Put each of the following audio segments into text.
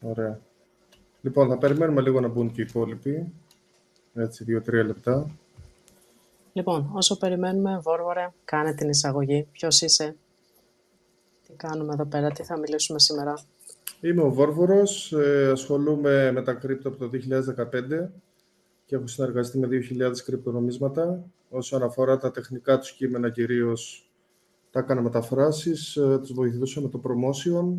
Ωραία. Λοιπόν, θα περιμένουμε λίγο να μπουν και οι υπόλοιποι. Έτσι, δύο-τρία λεπτά. Λοιπόν, όσο περιμένουμε, Βόρβορε, κάνε την εισαγωγή. Ποιος είσαι, τι κάνουμε εδώ πέρα, τι θα μιλήσουμε σήμερα; Είμαι ο Βόρβορος, ε, ασχολούμαι με τα κρύπτο από το 2015 και έχω συνεργαστεί με 2.000 κρυπτονομίσματα. Όσον αφορά τα τεχνικά τους κείμενα, κυρίως τα έκανα μεταφράσεις, ε, τους βοηθούσα με το promotion.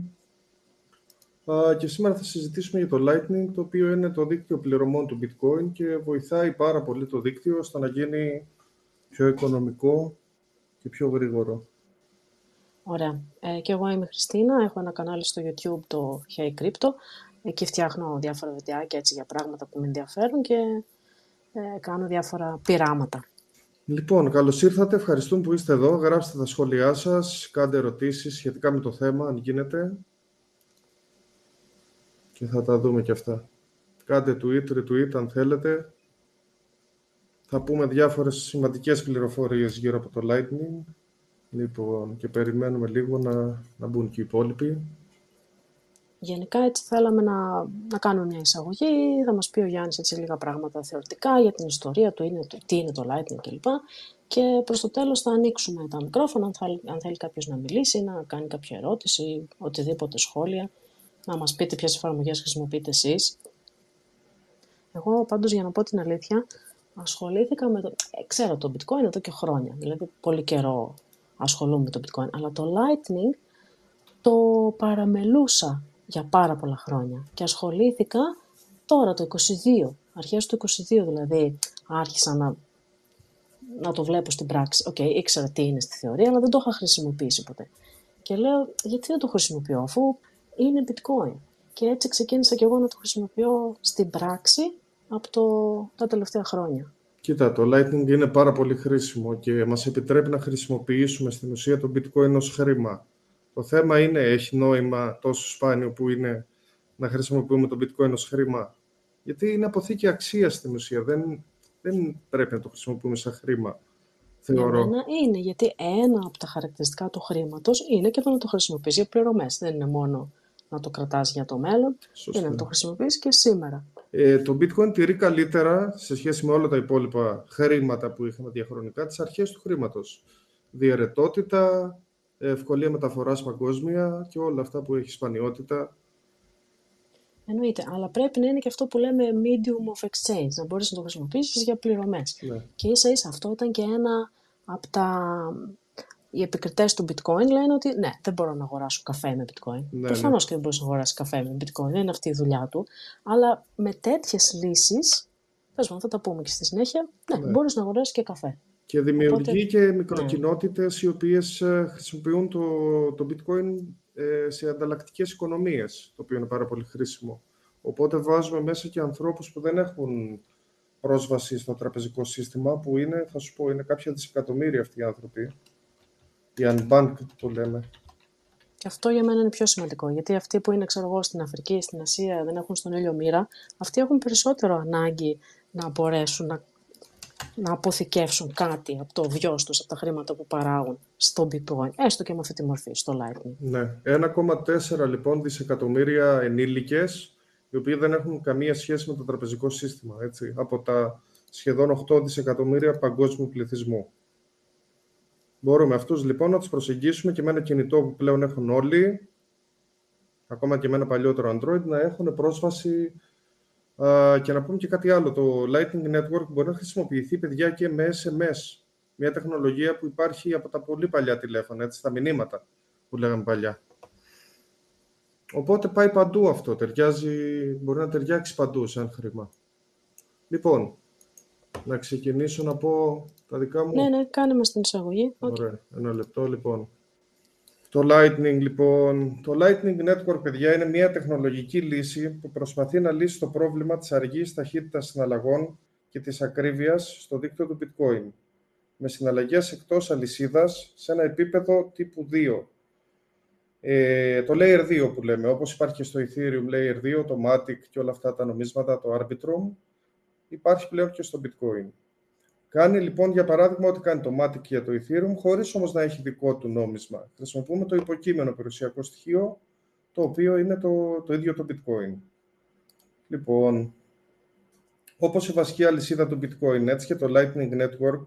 Και σήμερα θα συζητήσουμε για το Lightning, το οποίο είναι το δίκτυο πληρωμών του Bitcoin και βοηθάει πάρα πολύ το δίκτυο ώστε να γίνει πιο οικονομικό και πιο γρήγορο. Ωραία. Ε, και εγώ είμαι η Χριστίνα, έχω ένα κανάλι στο YouTube, το Hey Crypto. Εκεί φτιάχνω διάφορα βιντεάκια έτσι για πράγματα που με ενδιαφέρουν και ε, κάνω διάφορα πειράματα. Λοιπόν, καλώς ήρθατε. Ευχαριστούμε που είστε εδώ. Γράψτε τα σχόλιά σας, κάντε ερωτήσεις σχετικά με το θέμα, αν γίνεται. Και θα τα δούμε και αυτά. Κάντε tweet, retweet, αν θέλετε. Θα πούμε διάφορες σημαντικές πληροφορίες γύρω από το Lightning. Λοιπόν, και περιμένουμε λίγο να, να μπουν και οι υπόλοιποι. Γενικά έτσι θέλαμε να, να κάνουμε μια εισαγωγή, θα μας πει ο Γιάννης έτσι λίγα πράγματα θεωρητικά για την ιστορία του, είναι, τι είναι το Lightning κλπ. Και προς το τέλος θα ανοίξουμε τα μικρόφωνα, αν, θέλει, αν θέλει κάποιος να μιλήσει, να κάνει κάποια ερώτηση, οτιδήποτε σχόλια, να μας πείτε ποιες εφαρμογές χρησιμοποιείτε εσείς. Εγώ πάντως για να πω την αλήθεια, ασχολήθηκα με το... Ε, ξέρω το bitcoin εδώ και χρόνια, δηλαδή πολύ καιρό ασχολούμαι με το bitcoin, αλλά το lightning το παραμελούσα για πάρα πολλά χρόνια και ασχολήθηκα τώρα το 22, αρχές του 22 δηλαδή άρχισα να, να το βλέπω στην πράξη. Οκ, okay, ήξερα τι είναι στη θεωρία, αλλά δεν το είχα χρησιμοποιήσει ποτέ. Και λέω, γιατί δεν το χρησιμοποιώ, αφού είναι bitcoin. Και έτσι ξεκίνησα και εγώ να το χρησιμοποιώ στην πράξη από το, τα τελευταία χρόνια. Κοίτα, το Lightning είναι πάρα πολύ χρήσιμο και μας επιτρέπει να χρησιμοποιήσουμε στην ουσία το bitcoin ως χρήμα. Το θέμα είναι, έχει νόημα τόσο σπάνιο που είναι να χρησιμοποιούμε το bitcoin ως χρήμα; Γιατί είναι αποθήκη αξίας στην ουσία. Δεν, δεν πρέπει να το χρησιμοποιούμε σαν χρήμα. Θεωρώ. Για είναι, γιατί ένα από τα χαρακτηριστικά του χρήματος είναι και το να το χρησιμοποιείς για πληρωμές. Δεν είναι μόνο να το κρατάς για το μέλλον, είναι να το χρησιμοποιείς και σήμερα. Ε, το bitcoin τηρεί καλύτερα σε σχέση με όλα τα υπόλοιπα χρήματα που είχαμε διαχρονικά τις αρχές του χρήματος. Διαρετότητα, ευκολία μεταφοράς παγκόσμια και όλα αυτά που έχει σπανιότητα. Εννοείται, αλλά πρέπει να είναι και αυτό που λέμε medium of exchange, να μπορείς να το χρησιμοποιήσεις για πληρωμές. Ναι. Και ίσα ίσα αυτό ήταν και ένα από τα... Οι επικριτές του bitcoin λένε ότι ναι, δεν μπορώ να αγοράσω καφέ με bitcoin. Ναι, Προφανώς ναι. και δεν μπορείς να αγοράσεις καφέ με bitcoin, δεν είναι αυτή η δουλειά του. Αλλά με τέτοιες λύσεις, πες θα τα πούμε και στη συνέχεια, ναι, ναι. μπορείς να αγοράσεις και καφέ. Και δημιουργεί και ναι. μικροκοινότητες οι οποίες ε, χρησιμοποιούν το, το bitcoin ε, σε ανταλλακτικές οικονομίες, το οποίο είναι πάρα πολύ χρήσιμο. Οπότε βάζουμε μέσα και ανθρώπους που δεν έχουν πρόσβαση στο τραπεζικό σύστημα, που είναι, θα σου πω, είναι κάποια δισεκατομμύρια αυτοί οι άνθρωποι. Οι unbanked το λέμε. Και αυτό για μένα είναι πιο σημαντικό, γιατί αυτοί που είναι, ξέρω εγώ, στην Αφρική, στην Ασία, δεν έχουν στον ήλιο μοίρα, αυτοί έχουν περισσότερο ανάγκη να μπορέσουν να να αποθηκεύσουν κάτι από το βιός τους, από τα χρήματα που παράγουν στο bitcoin, έστω και με αυτή τη μορφή, στο lightning. Ναι, 1,4 λοιπόν δισεκατομμύρια ενήλικες, οι οποίοι δεν έχουν καμία σχέση με το τραπεζικό σύστημα, έτσι, από τα σχεδόν 8 δισεκατομμύρια παγκόσμιου πληθυσμού. Μπορούμε αυτούς λοιπόν να τους προσεγγίσουμε και με ένα κινητό που πλέον έχουν όλοι, ακόμα και με ένα παλιότερο Android, να έχουν πρόσβαση και να πούμε και κάτι άλλο. Το Lightning Network μπορεί να χρησιμοποιηθεί, παιδιά, και με SMS. Μια τεχνολογία που υπάρχει από τα πολύ παλιά τηλέφωνα, έτσι, τα μηνύματα που λέγαμε παλιά. Οπότε πάει παντού αυτό. Ταιριάζει, μπορεί να ταιριάξει παντού σαν χρήμα. Λοιπόν, να ξεκινήσω να πω τα δικά μου. Ναι, ναι, κάνε μας την εισαγωγή. Ωραία, ένα λεπτό λοιπόν. Το Lightning, λοιπόν. Το Lightning Network, παιδιά, είναι μια τεχνολογική λύση που προσπαθεί να λύσει το πρόβλημα της αργής ταχύτητας συναλλαγών και της ακρίβειας στο δίκτυο του Bitcoin, με συναλλαγές εκτός αλυσίδας σε ένα επίπεδο τύπου 2. Ε, το Layer 2 που λέμε, όπως υπάρχει στο Ethereum Layer 2, το Matic και όλα αυτά τα νομίσματα, το Arbitrum, υπάρχει πλέον και στο Bitcoin. Κάνει λοιπόν για παράδειγμα ό,τι κάνει το Matic για το Ethereum, χωρίς όμως να έχει δικό του νόμισμα. Χρησιμοποιούμε το υποκείμενο περιουσιακό στοιχείο το οποίο είναι το, το ίδιο το bitcoin. Λοιπόν, όπως η βασική αλυσίδα του bitcoin, έτσι και το Lightning Network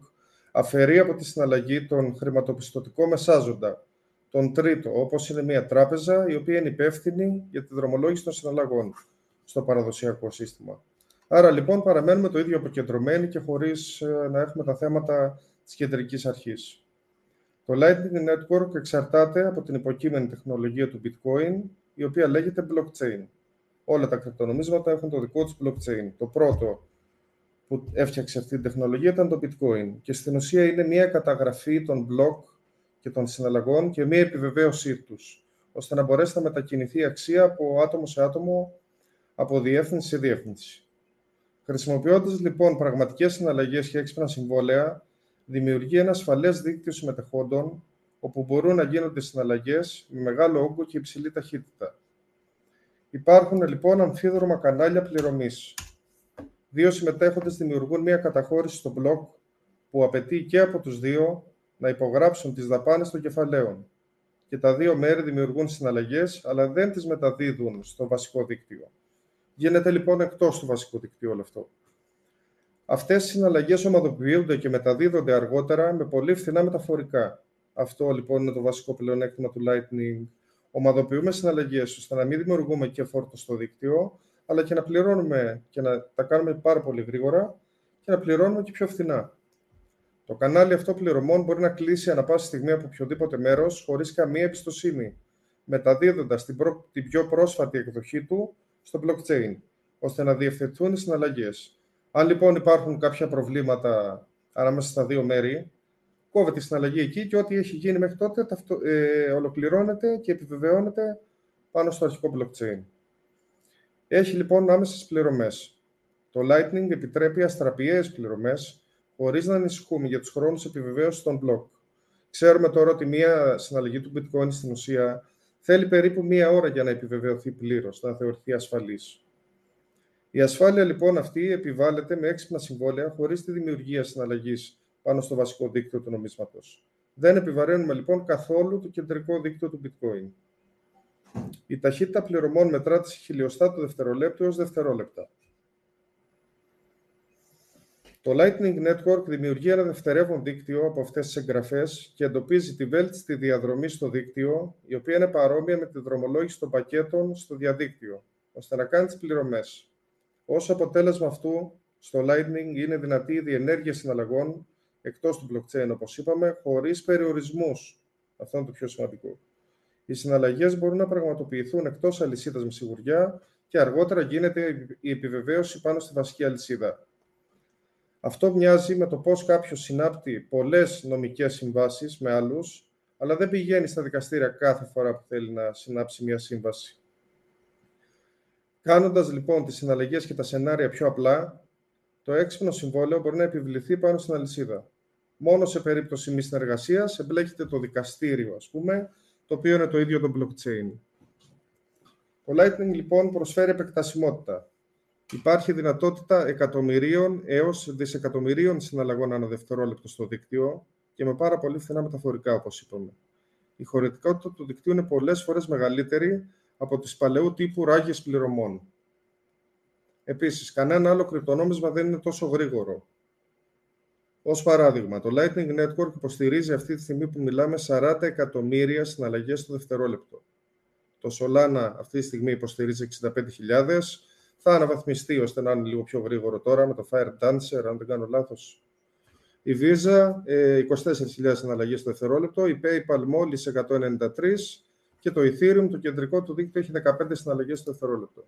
αφαιρεί από τη συναλλαγή τον χρηματοπιστωτικό μεσάζοντα, τον τρίτο, όπως είναι μια τράπεζα η οποία είναι υπεύθυνη για τη δρομολόγηση των συναλλαγών στο παραδοσιακό σύστημα. Άρα λοιπόν παραμένουμε το ίδιο αποκεντρωμένοι και χωρίς ε, να έχουμε τα θέματα της κεντρικής αρχής. Το Lightning Network εξαρτάται από την υποκείμενη τεχνολογία του Bitcoin, η οποία λέγεται blockchain. Όλα τα κρυπτονομίσματα έχουν το δικό τους blockchain. Το πρώτο που έφτιαξε αυτή την τεχνολογία ήταν το Bitcoin και στην ουσία είναι μια καταγραφή των block και των συναλλαγών και μια επιβεβαίωσή τους, ώστε να μπορέσει να μετακινηθεί η αξία από άτομο σε άτομο, από διεύθυνση σε διεύθυνση. Χρησιμοποιώντας λοιπόν πραγματικές συναλλαγές και έξυπνα συμβόλαια, δημιουργεί ένα ασφαλές δίκτυο συμμετεχόντων, όπου μπορούν να γίνονται συναλλαγές με μεγάλο όγκο και υψηλή ταχύτητα. Υπάρχουν λοιπόν αμφίδρομα κανάλια πληρωμής. Δύο συμμετέχοντες δημιουργούν μια καταχώρηση στο blog που απαιτεί και από τους δύο να υπογράψουν τις δαπάνες των κεφαλαίων. Και τα δύο μέρη δημιουργούν συναλλαγές, αλλά δεν τις μεταδίδουν στο βασικό δίκτυο. Γίνεται λοιπόν εκτός του βασικού δικτύου όλο αυτό. Αυτές οι συναλλαγές ομαδοποιούνται και μεταδίδονται αργότερα με πολύ φθηνά μεταφορικά. Αυτό λοιπόν είναι το βασικό πλεονέκτημα του Lightning. Ομαδοποιούμε συναλλαγές ώστε να μην δημιουργούμε και φόρτο στο δίκτυο, αλλά και να πληρώνουμε και να τα κάνουμε πάρα πολύ γρήγορα και να πληρώνουμε και πιο φθηνά. Το κανάλι αυτό πληρωμών μπορεί να κλείσει ανα πάσα στιγμή από οποιοδήποτε μέρος χωρίς καμία εμπιστοσύνη, μεταδίδοντας την, την πιο πρόσφατη εκδοχή του στο blockchain, ώστε να διευθετούν οι συναλλαγές. Αν λοιπόν υπάρχουν κάποια προβλήματα ανάμεσα στα δύο μέρη, κόβεται η συναλλαγή εκεί και ό,τι έχει γίνει μέχρι τότε ε, ολοκληρώνεται και επιβεβαιώνεται πάνω στο αρχικό blockchain. Έχει λοιπόν άμεσες πληρωμές. Το Lightning επιτρέπει αστραπιαίε πληρωμές χωρίς να ανησυχούμε για τους χρόνους επιβεβαίωσης των block. Ξέρουμε τώρα ότι μία συναλλαγή του Bitcoin στην ουσία θέλει περίπου μία ώρα για να επιβεβαιωθεί πλήρως, να θεωρηθεί ασφαλής. Η ασφάλεια λοιπόν αυτή επιβάλλεται με έξυπνα συμβόλαια χωρίς τη δημιουργία συναλλαγής πάνω στο βασικό δίκτυο του νομίσματος. Δεν επιβαρύνουμε λοιπόν καθόλου το κεντρικό δίκτυο του Bitcoin. Η ταχύτητα πληρωμών μετράται σε χιλιοστά του δευτερολέπτου έως δευτερόλεπτα. Το Lightning Network δημιουργεί ένα δευτερεύον δίκτυο από αυτές τις εγγραφές και εντοπίζει τη βέλτιστη διαδρομή στο δίκτυο, η οποία είναι παρόμοια με τη δρομολόγηση των πακέτων στο διαδίκτυο, ώστε να κάνει τις πληρωμές. Ως αποτέλεσμα αυτού, στο Lightning είναι δυνατή η διενέργεια συναλλαγών εκτός του blockchain, όπως είπαμε, χωρίς περιορισμούς. Αυτό είναι το πιο σημαντικό. Οι συναλλαγές μπορούν να πραγματοποιηθούν εκτός αλυσίδας με σιγουριά και αργότερα γίνεται η επιβεβαίωση πάνω στη βασική αλυσίδα. Αυτό μοιάζει με το πώς κάποιος συνάπτει πολλές νομικές συμβάσεις με άλλους, αλλά δεν πηγαίνει στα δικαστήρια κάθε φορά που θέλει να συνάψει μια σύμβαση. Κάνοντας λοιπόν τις συναλλαγές και τα σενάρια πιο απλά, το έξυπνο συμβόλαιο μπορεί να επιβληθεί πάνω στην αλυσίδα. Μόνο σε περίπτωση μη συνεργασίας εμπλέκεται το δικαστήριο, ας πούμε, το οποίο είναι το ίδιο το blockchain. Το Lightning λοιπόν προσφέρει επεκτασιμότητα. Υπάρχει δυνατότητα εκατομμυρίων έως δισεκατομμυρίων συναλλαγών ανά δευτερόλεπτο στο δίκτυο και με πάρα πολύ φθηνά μεταφορικά, όπως είπαμε. Η χωρητικότητα του δικτύου είναι πολλές φορές μεγαλύτερη από τις παλαιού τύπου ράγες πληρωμών. Επίσης, κανένα άλλο κρυπτονόμισμα δεν είναι τόσο γρήγορο. Ως παράδειγμα, το Lightning Network υποστηρίζει αυτή τη στιγμή που μιλάμε 40 εκατομμύρια συναλλαγές το δευτερόλεπτο. Το Solana αυτή τη στιγμή υποστηρίζει 65.000. Θα αναβαθμιστεί ώστε να είναι λίγο πιο γρήγορο τώρα με το Fire Dancer, αν δεν κάνω λάθος. Η Visa, 24.000 ε, συναλλαγές το δευτερόλεπτο. Η PayPal μόλις 193. Και το Ethereum, το κεντρικό του δίκτυο, έχει 15 συναλλαγές το δευτερόλεπτο.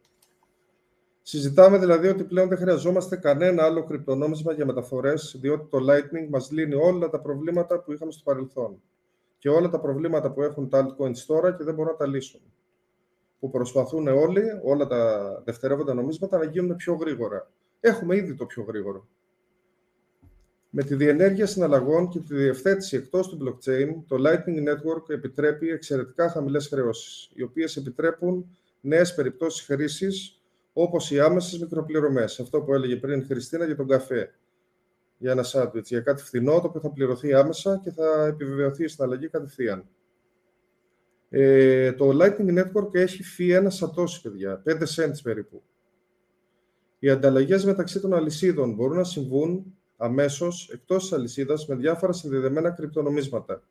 Συζητάμε δηλαδή ότι πλέον δεν χρειαζόμαστε κανένα άλλο κρυπτονόμισμα για μεταφορές, διότι το Lightning μας λύνει όλα τα προβλήματα που είχαμε στο παρελθόν. Και όλα τα προβλήματα που έχουν τα altcoins τώρα και δεν μπορούν να τα λύσουν. Που προσπαθούν όλοι, όλα τα δευτερεύοντα νομίσματα, να γίνουν πιο γρήγορα. Έχουμε ήδη το πιο γρήγορο. Με τη διενέργεια συναλλαγών και τη διευθέτηση εκτός του blockchain, το Lightning Network επιτρέπει εξαιρετικά χαμηλές χρεώσεις, οι οποίες επιτρέπουν νέες περιπτώσεις χρήσης όπως οι άμεσες μικροπληρωμές. Αυτό που έλεγε πριν η Χριστίνα για τον καφέ. Για ένα σάντουιτς, για κάτι φθηνό, το οποίο θα πληρωθεί άμεσα και θα επιβεβαιωθεί η συναλλαγή κατευθείαν. Ε, το Lightning Network έχει φύγει ένα σατόσι, παιδιά, 5 cents περίπου. Οι ανταλλαγές μεταξύ των αλυσίδων μπορούν να συμβούν αμέσως εκτός της αλυσίδας με διάφορα συνδεδεμένα κρυπτονομίσματα.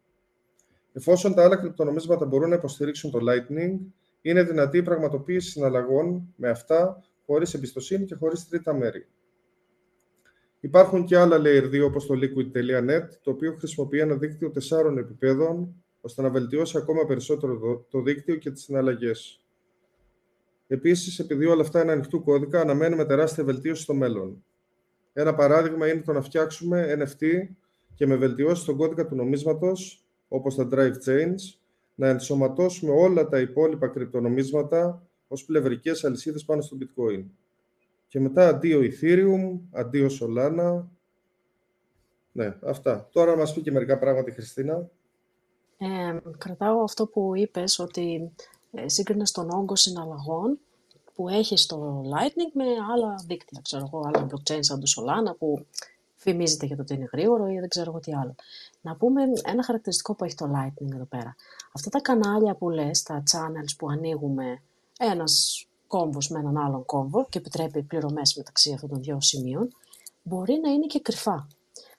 Εφόσον τα άλλα κρυπτονομίσματα μπορούν να υποστηρίξουν το Lightning, είναι δυνατή η πραγματοποίηση συναλλαγών με αυτά χωρίς εμπιστοσύνη και χωρίς τρίτα μέρη. Υπάρχουν και άλλα Layer 2 όπως το Liquid.net, το οποίο χρησιμοποιεί ένα δίκτυο τεσσάρων επιπέδων, ώστε να βελτιώσει ακόμα περισσότερο το δίκτυο και τις συναλλαγές. Επίσης, επειδή όλα αυτά είναι ανοιχτού κώδικα, αναμένουμε τεράστια βελτίωση στο μέλλον. Ένα παράδειγμα είναι το να φτιάξουμε NFT και με βελτιώσεις στον κώδικα του νομίσματος, όπως τα Drive Chains, να ενσωματώσουμε όλα τα υπόλοιπα κρυπτονομίσματα ως πλευρικές αλυσίδες πάνω στο Bitcoin. Και μετά αντίο Ethereum, αντίο Solana. Ναι, αυτά. Τώρα να μας πει και μερικά πράγματα η Χριστίνα. Ε, κρατάω αυτό που είπες, ότι ε, σύγκρινες τον όγκο συναλλαγών που έχεις στο Lightning με άλλα δίκτυα, ξέρω εγώ, άλλα blockchain σαν το Solana που φημίζεται για το ότι είναι γρήγορο ή δεν ξέρω εγώ τι άλλο. Να πούμε ένα χαρακτηριστικό που έχει το Lightning εδώ πέρα. Αυτά τα κανάλια που λες, τα channels που ανοίγουμε ένας κόμβος με έναν άλλον κόμβο και επιτρέπει πληρωμές μεταξύ αυτών των δύο σημείων, μπορεί να είναι και κρυφά.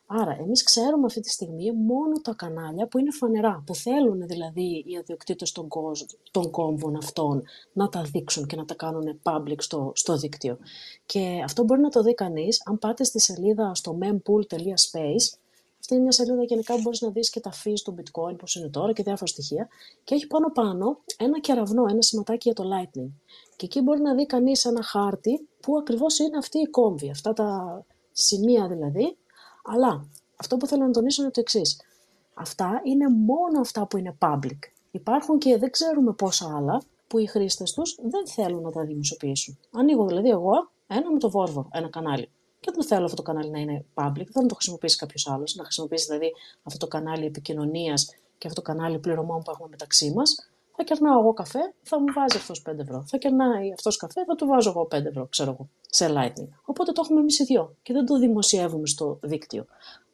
Άρα, εμείς ξέρουμε αυτή τη στιγμή μόνο τα κανάλια που είναι φανερά, που θέλουν δηλαδή οι αδιοκτήτες των, των κόμβων αυτών να τα δείξουν και να τα κάνουν public στο, στο δίκτυο. Και αυτό μπορεί να το δει κανείς αν πάτε στη σελίδα στο mempool.space, αυτή είναι μια σελίδα γενικά που μπορείς να δεις και τα fees του bitcoin, πώς είναι τώρα και διάφορα στοιχεία. Και έχει πάνω πάνω ένα κεραυνό, ένα σηματάκι για το lightning. Και εκεί μπορεί να δει κανείς ένα χάρτη που ακριβώς είναι αυτή η κόμβη, αυτά τα σημεία δηλαδή, αλλά αυτό που θέλω να τονίσω είναι το εξής. Αυτά είναι μόνο αυτά που είναι public. Υπάρχουν και δεν ξέρουμε πόσα άλλα που οι χρήστες τους δεν θέλουν να τα δημοσιοποιήσουν. Ανοίγω δηλαδή εγώ ένα με το Βόρβο, ένα κανάλι. Και δεν θέλω αυτό το κανάλι να είναι public, δεν θέλω να το χρησιμοποιήσει κάποιος άλλος, να χρησιμοποιήσει δηλαδή αυτό το κανάλι επικοινωνίας και αυτό το κανάλι πληρωμών που έχουμε μεταξύ μας. Θα κερνάω εγώ καφέ, θα μου βάζει αυτός 5 ευρώ. Θα κερνάει αυτός καφέ, θα του βάζω εγώ 5 ευρώ, ξέρω εγώ σε Lightning. Οπότε το έχουμε εμείς οι δυο και δεν το δημοσιεύουμε στο δίκτυο.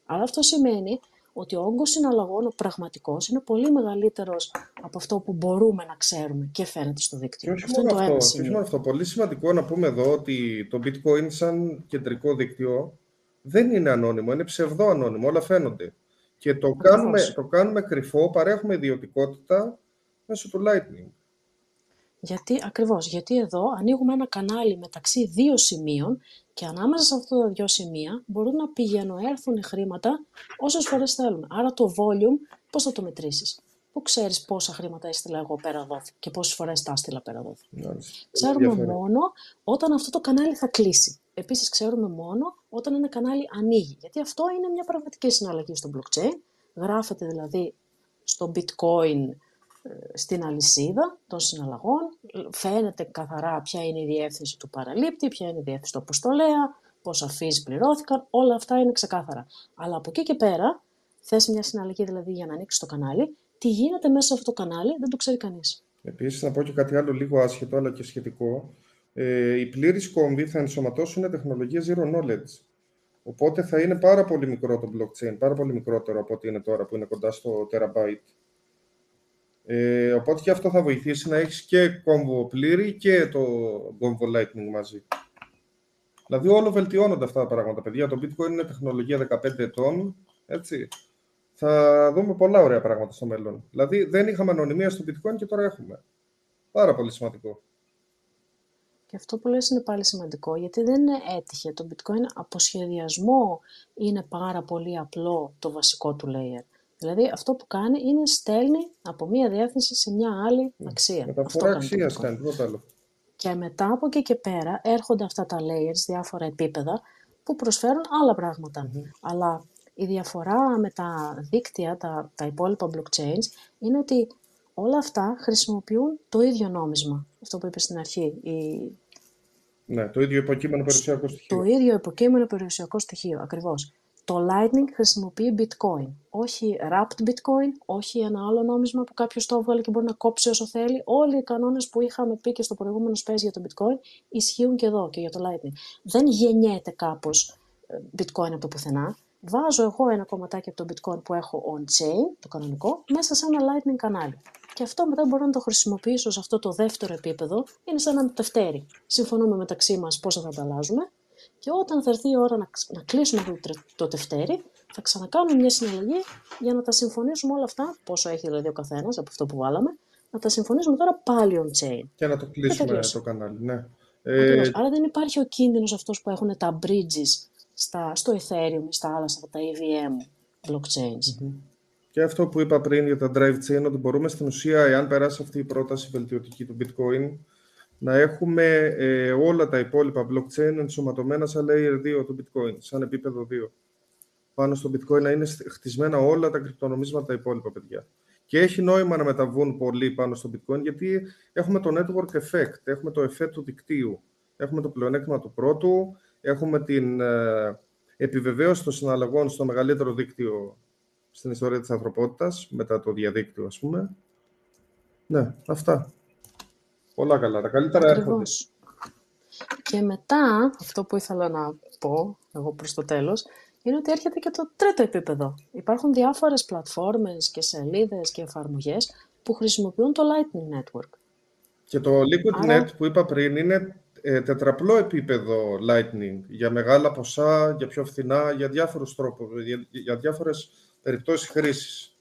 Αλλά αυτό σημαίνει ότι ο όγκος συναλλαγών, ο πραγματικός, είναι πολύ μεγαλύτερος από αυτό που μπορούμε να ξέρουμε και φαίνεται στο δίκτυο. αυτό είναι το αυτό, ένα μόνο αυτό. Πολύ σημαντικό να πούμε εδώ ότι το bitcoin σαν κεντρικό δίκτυο δεν είναι ανώνυμο, είναι ψευδό ανώνυμο, όλα φαίνονται. Και το κάνουμε, το κάνουμε κρυφό, παρέχουμε ιδιωτικότητα μέσω του Lightning. Γιατί, ακριβώς, γιατί εδώ ανοίγουμε ένα κανάλι μεταξύ δύο σημείων και ανάμεσα σε αυτά τα δύο σημεία μπορούν να πηγαίνουν, έρθουν χρήματα όσες φορές θέλουν. Άρα το volume πώς θα το μετρήσεις; Πού ξέρεις πόσα χρήματα έστειλα εγώ πέρα εδώ και πόσες φορές τα έστειλα πέρα εδώ; Ξέρουμε μόνο όταν αυτό το κανάλι θα κλείσει. Επίσης, ξέρουμε μόνο όταν ένα κανάλι ανοίγει. Γιατί αυτό είναι μια πραγματική συναλλαγή στο blockchain. Γράφεται δηλαδή στο bitcoin στην αλυσίδα των συναλλαγών. Φαίνεται καθαρά ποια είναι η διεύθυνση του παραλήπτη, ποια είναι η διεύθυνση του αποστολέα, πόσα αφήσει πληρώθηκαν, όλα αυτά είναι ξεκάθαρα. Αλλά από εκεί και πέρα, θες μια συναλλαγή δηλαδή για να ανοίξεις το κανάλι, τι γίνεται μέσα σε αυτό το κανάλι δεν το ξέρει κανείς. Επίσης, να πω και κάτι άλλο λίγο άσχετο αλλά και σχετικό. Ε, οι πλήρεις κόμβοι θα ενσωματώσουν τεχνολογία zero knowledge. Οπότε θα είναι πάρα πολύ μικρό το blockchain, πάρα πολύ μικρότερο από ό,τι είναι τώρα που είναι κοντά στο terabyte. Ε, οπότε και αυτό θα βοηθήσει να έχεις και κόμβο πλήρη και το κόμβο Lightning μαζί. Δηλαδή όλο βελτιώνονται αυτά τα πράγματα, παιδιά. Το Bitcoin είναι τεχνολογία 15 ετών, έτσι. Θα δούμε πολλά ωραία πράγματα στο μέλλον. Δηλαδή δεν είχαμε ανωνυμία στο Bitcoin και τώρα έχουμε. Πάρα πολύ σημαντικό. Και αυτό που λες είναι πάλι σημαντικό, γιατί δεν είναι έτυχε. Το bitcoin από σχεδιασμό είναι πάρα πολύ απλό το βασικό του layer. Δηλαδή αυτό που κάνει είναι στέλνει από μία διεύθυνση σε μια άλλη αξία. Μεταφορά αξίας κάνει, τίποτα άλλο. Και μετά από εκεί και πέρα έρχονται αυτά τα layers, διάφορα επίπεδα, που προσφέρουν άλλα πράγματα. Αλλά η διαφορά με τα δίκτυα, τα, τα υπόλοιπα blockchains, είναι ότι όλα αυτά χρησιμοποιούν το ίδιο νόμισμα. Αυτό που είπε στην αρχή. Η... Ναι, το ίδιο υποκείμενο περιουσιακό στοιχείο. Το ίδιο υποκείμενο περιουσιακό στοιχείο, ακριβώς. Το Lightning χρησιμοποιεί bitcoin. Όχι wrapped bitcoin, όχι ένα άλλο νόμισμα που κάποιος το έβγαλε και μπορεί να κόψει όσο θέλει. Όλοι οι κανόνες που είχαμε πει και στο προηγούμενο space για το bitcoin ισχύουν και εδώ και για το Lightning. Δεν γεννιέται κάπως ε, bitcoin από το πουθενά. βάζω εγώ ένα κομματάκι από το bitcoin που έχω on-chain, το κανονικό, μέσα σε ένα lightning κανάλι. Και αυτό μετά μπορώ να το χρησιμοποιήσω σε αυτό το δεύτερο επίπεδο, είναι σαν ένα τευτέρι. Συμφωνούμε μεταξύ μας πόσα θα ανταλλάζουμε και όταν θα έρθει η ώρα να, να κλείσουμε το, το τευτέρι, θα ξανακάνουμε μια συναλλαγή για να τα συμφωνήσουμε όλα αυτά, πόσο έχει δηλαδή ο καθένας από αυτό που βάλαμε, να τα συμφωνήσουμε τώρα πάλι on-chain. Και να το κλείσουμε το κανάλι, ναι. Ε... Άρα δεν υπάρχει ο κίνδυνος αυτός που έχουν τα bridges στα, στο Ethereum ή στα άλλα, στα τα EVM blockchains. Και αυτό που είπα πριν για τα drive chain, ότι μπορούμε στην ουσία, εάν περάσει αυτή η πρόταση βελτιωτική του bitcoin, να έχουμε ε, όλα τα υπόλοιπα blockchain ενσωματωμένα σαν layer 2 του bitcoin, σαν επίπεδο 2. Πάνω στο bitcoin να είναι χτισμένα όλα τα κρυπτονομίσματα τα υπόλοιπα, παιδιά. Και έχει νόημα να μεταβούν πολύ πάνω στο bitcoin, γιατί έχουμε το network effect, έχουμε το effect του δικτύου, έχουμε το πλεονέκτημα του πρώτου, έχουμε την ε, επιβεβαίωση των συναλλαγών στο μεγαλύτερο δίκτυο στην ιστορία της ανθρωπότητας, μετά το διαδίκτυο, ας πούμε. Ναι, αυτά. Πολλά καλά. Τα καλύτερα έρχονται. Και μετά, αυτό που ήθελα να πω, εγώ προς το τέλος, είναι ότι έρχεται και το τρίτο επίπεδο. Υπάρχουν διάφορες πλατφόρμες και σελίδες και εφαρμογές που χρησιμοποιούν το Lightning Network. Και το Liquid Net που είπα πριν είναι ε, τετραπλό επίπεδο Lightning για μεγάλα ποσά, για πιο φθηνά, για διάφορους τρόπους, για, για διάφορες περιπτώσεις χρήσης.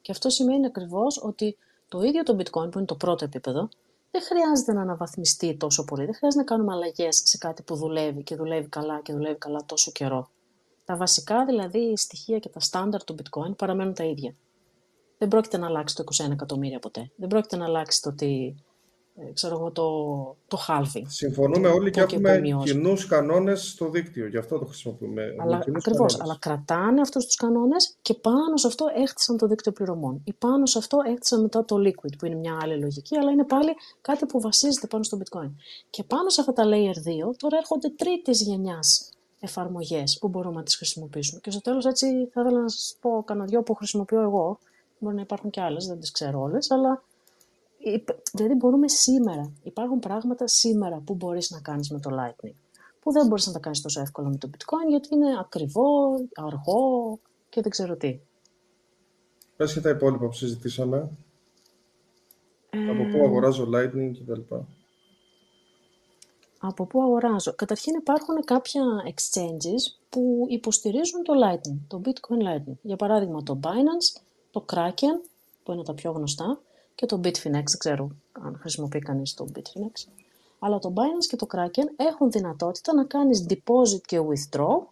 Και αυτό σημαίνει ακριβώς ότι το ίδιο το bitcoin που είναι το πρώτο επίπεδο δεν χρειάζεται να αναβαθμιστεί τόσο πολύ. Δεν χρειάζεται να κάνουμε αλλαγές σε κάτι που δουλεύει και δουλεύει καλά και δουλεύει καλά τόσο καιρό. Τα βασικά δηλαδή στοιχεία και τα στάνταρ του bitcoin παραμένουν τα ίδια. Δεν πρόκειται να αλλάξει το 21 εκατομμύρια ποτέ. Δεν πρόκειται να αλλάξει το ότι ε, ξέρω εγώ, το, το halving. Συμφωνούμε όλοι και έχουμε κοινούς κανόνες στο δίκτυο, γι' αυτό το χρησιμοποιούμε. Αλλά, ακριβώς, αλλά κρατάνε αυτούς τους κανόνες και πάνω σε αυτό έχτισαν το δίκτυο πληρωμών. Ή πάνω σε αυτό έχτισαν μετά το liquid, που είναι μια άλλη λογική, αλλά είναι πάλι κάτι που βασίζεται πάνω στο bitcoin. Και πάνω σε αυτά τα layer 2 τώρα έρχονται τρίτης γενιάς εφαρμογές που μπορούμε να τις χρησιμοποιήσουμε. Και στο τέλος, έτσι, θα ήθελα να σας πω κανένα δυο που χρησιμοποιώ εγώ. Μπορεί να υπάρχουν και άλλες, δεν τις ξέρω όλες, αλλά Δηλαδή μπορούμε σήμερα, υπάρχουν πράγματα σήμερα που μπορείς να κάνεις με το Lightning, που δεν μπορείς να τα κάνεις τόσο εύκολα με το Bitcoin, γιατί είναι ακριβό, αργό και δεν ξέρω τι. Πες και τα υπόλοιπα που συζητήσαμε. Ε... Από πού αγοράζω Lightning κτλ. Από πού αγοράζω. Καταρχήν υπάρχουν κάποια exchanges που υποστηρίζουν το Lightning, το Bitcoin Lightning. Για παράδειγμα το Binance, το Kraken, που είναι τα πιο γνωστά, και το Bitfinex, δεν ξέρω αν χρησιμοποιεί κανείς το Bitfinex. Αλλά το Binance και το Kraken έχουν δυνατότητα να κάνεις deposit και withdraw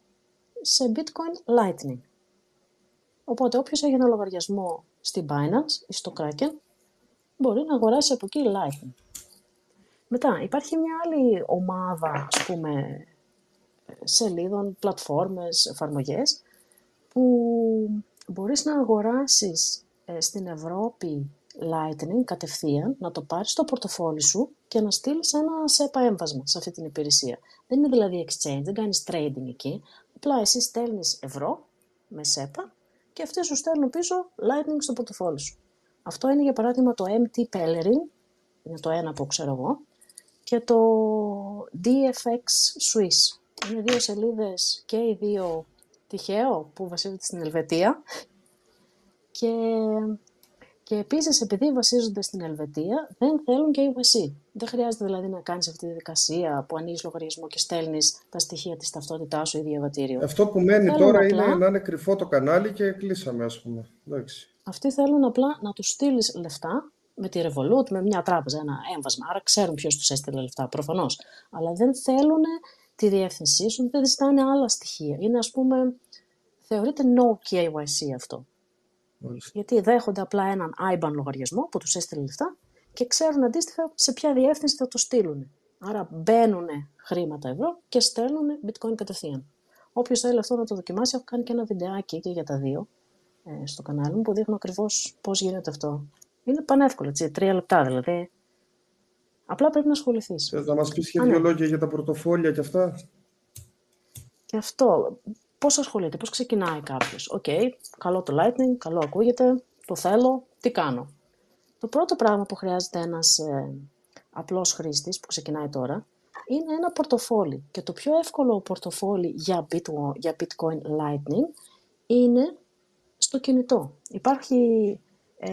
σε Bitcoin Lightning. Οπότε όποιος έχει ένα λογαριασμό στη Binance ή στο Kraken μπορεί να αγοράσει από εκεί Lightning. Μετά υπάρχει μια άλλη ομάδα, ας πούμε, σελίδων, πλατφόρμες, εφαρμογές που μπορείς να αγοράσεις ε, στην Ευρώπη Lightning κατευθείαν, να το πάρεις στο πορτοφόλι σου και να στείλεις ένα SEPA έμβασμα σε αυτή την υπηρεσία. Δεν είναι δηλαδή exchange, δεν κάνεις trading εκεί. Απλά εσύ στέλνεις ευρώ με SEPA και αυτοί σου στέλνουν πίσω Lightning στο πορτοφόλι σου. Αυτό είναι για παράδειγμα το MT Pellerin, είναι το ένα που ξέρω εγώ, και το DFX Swiss. Είναι δύο σελίδες και οι δύο τυχαίο που βασίζονται στην Ελβετία και και επίσης, επειδή βασίζονται στην Ελβετία, δεν θέλουν και KYC. Δεν χρειάζεται δηλαδή να κάνεις αυτή τη διαδικασία που ανοίγεις λογαριασμό και στέλνεις τα στοιχεία της ταυτότητάς σου ή διαβατήριο. Αυτό που μένει τώρα είναι να είναι κρυφό το κανάλι και κλείσαμε, ας πούμε. Εντάξει. Αυτοί θέλουν απλά να τους στείλεις λεφτά με τη Revolut, με μια τράπεζα, ένα έμβασμα. Άρα ξέρουν ποιος τους έστειλε λεφτά, προφανώς. Αλλά δεν θέλουν τη διεύθυνσή σου, δεν ζητάνε άλλα στοιχεία. Είναι, ας πούμε, θεωρείται no KYC αυτό. Γιατί δέχονται απλά έναν IBAN λογαριασμό που τους έστειλε λεφτά και ξέρουν αντίστοιχα σε ποια διεύθυνση θα το στείλουν. Άρα μπαίνουν χρήματα ευρώ και στέλνουν bitcoin κατευθείαν. Όποιος θέλει αυτό να το δοκιμάσει, έχω κάνει και ένα βιντεάκι και για τα δύο ε, στο κανάλι μου που δείχνω ακριβώς πώς γίνεται αυτό. Είναι πανεύκολο, έτσι, τρία λεπτά δηλαδή. Απλά πρέπει να ασχοληθείς. Θα μας πεις και δύο λόγια για τα πορτοφόλια και αυτά; Και αυτό πώς ασχολείται, πώς ξεκινάει κάποιος. Οκ, okay, καλό το Lightning, καλό ακούγεται, το θέλω, τι κάνω. Το πρώτο πράγμα που χρειάζεται ένας ε, απλός χρήστης που ξεκινάει τώρα είναι ένα πορτοφόλι. Και το πιο εύκολο πορτοφόλι για Bitcoin, για Bitcoin Lightning είναι στο κινητό. Υπάρχει, ε,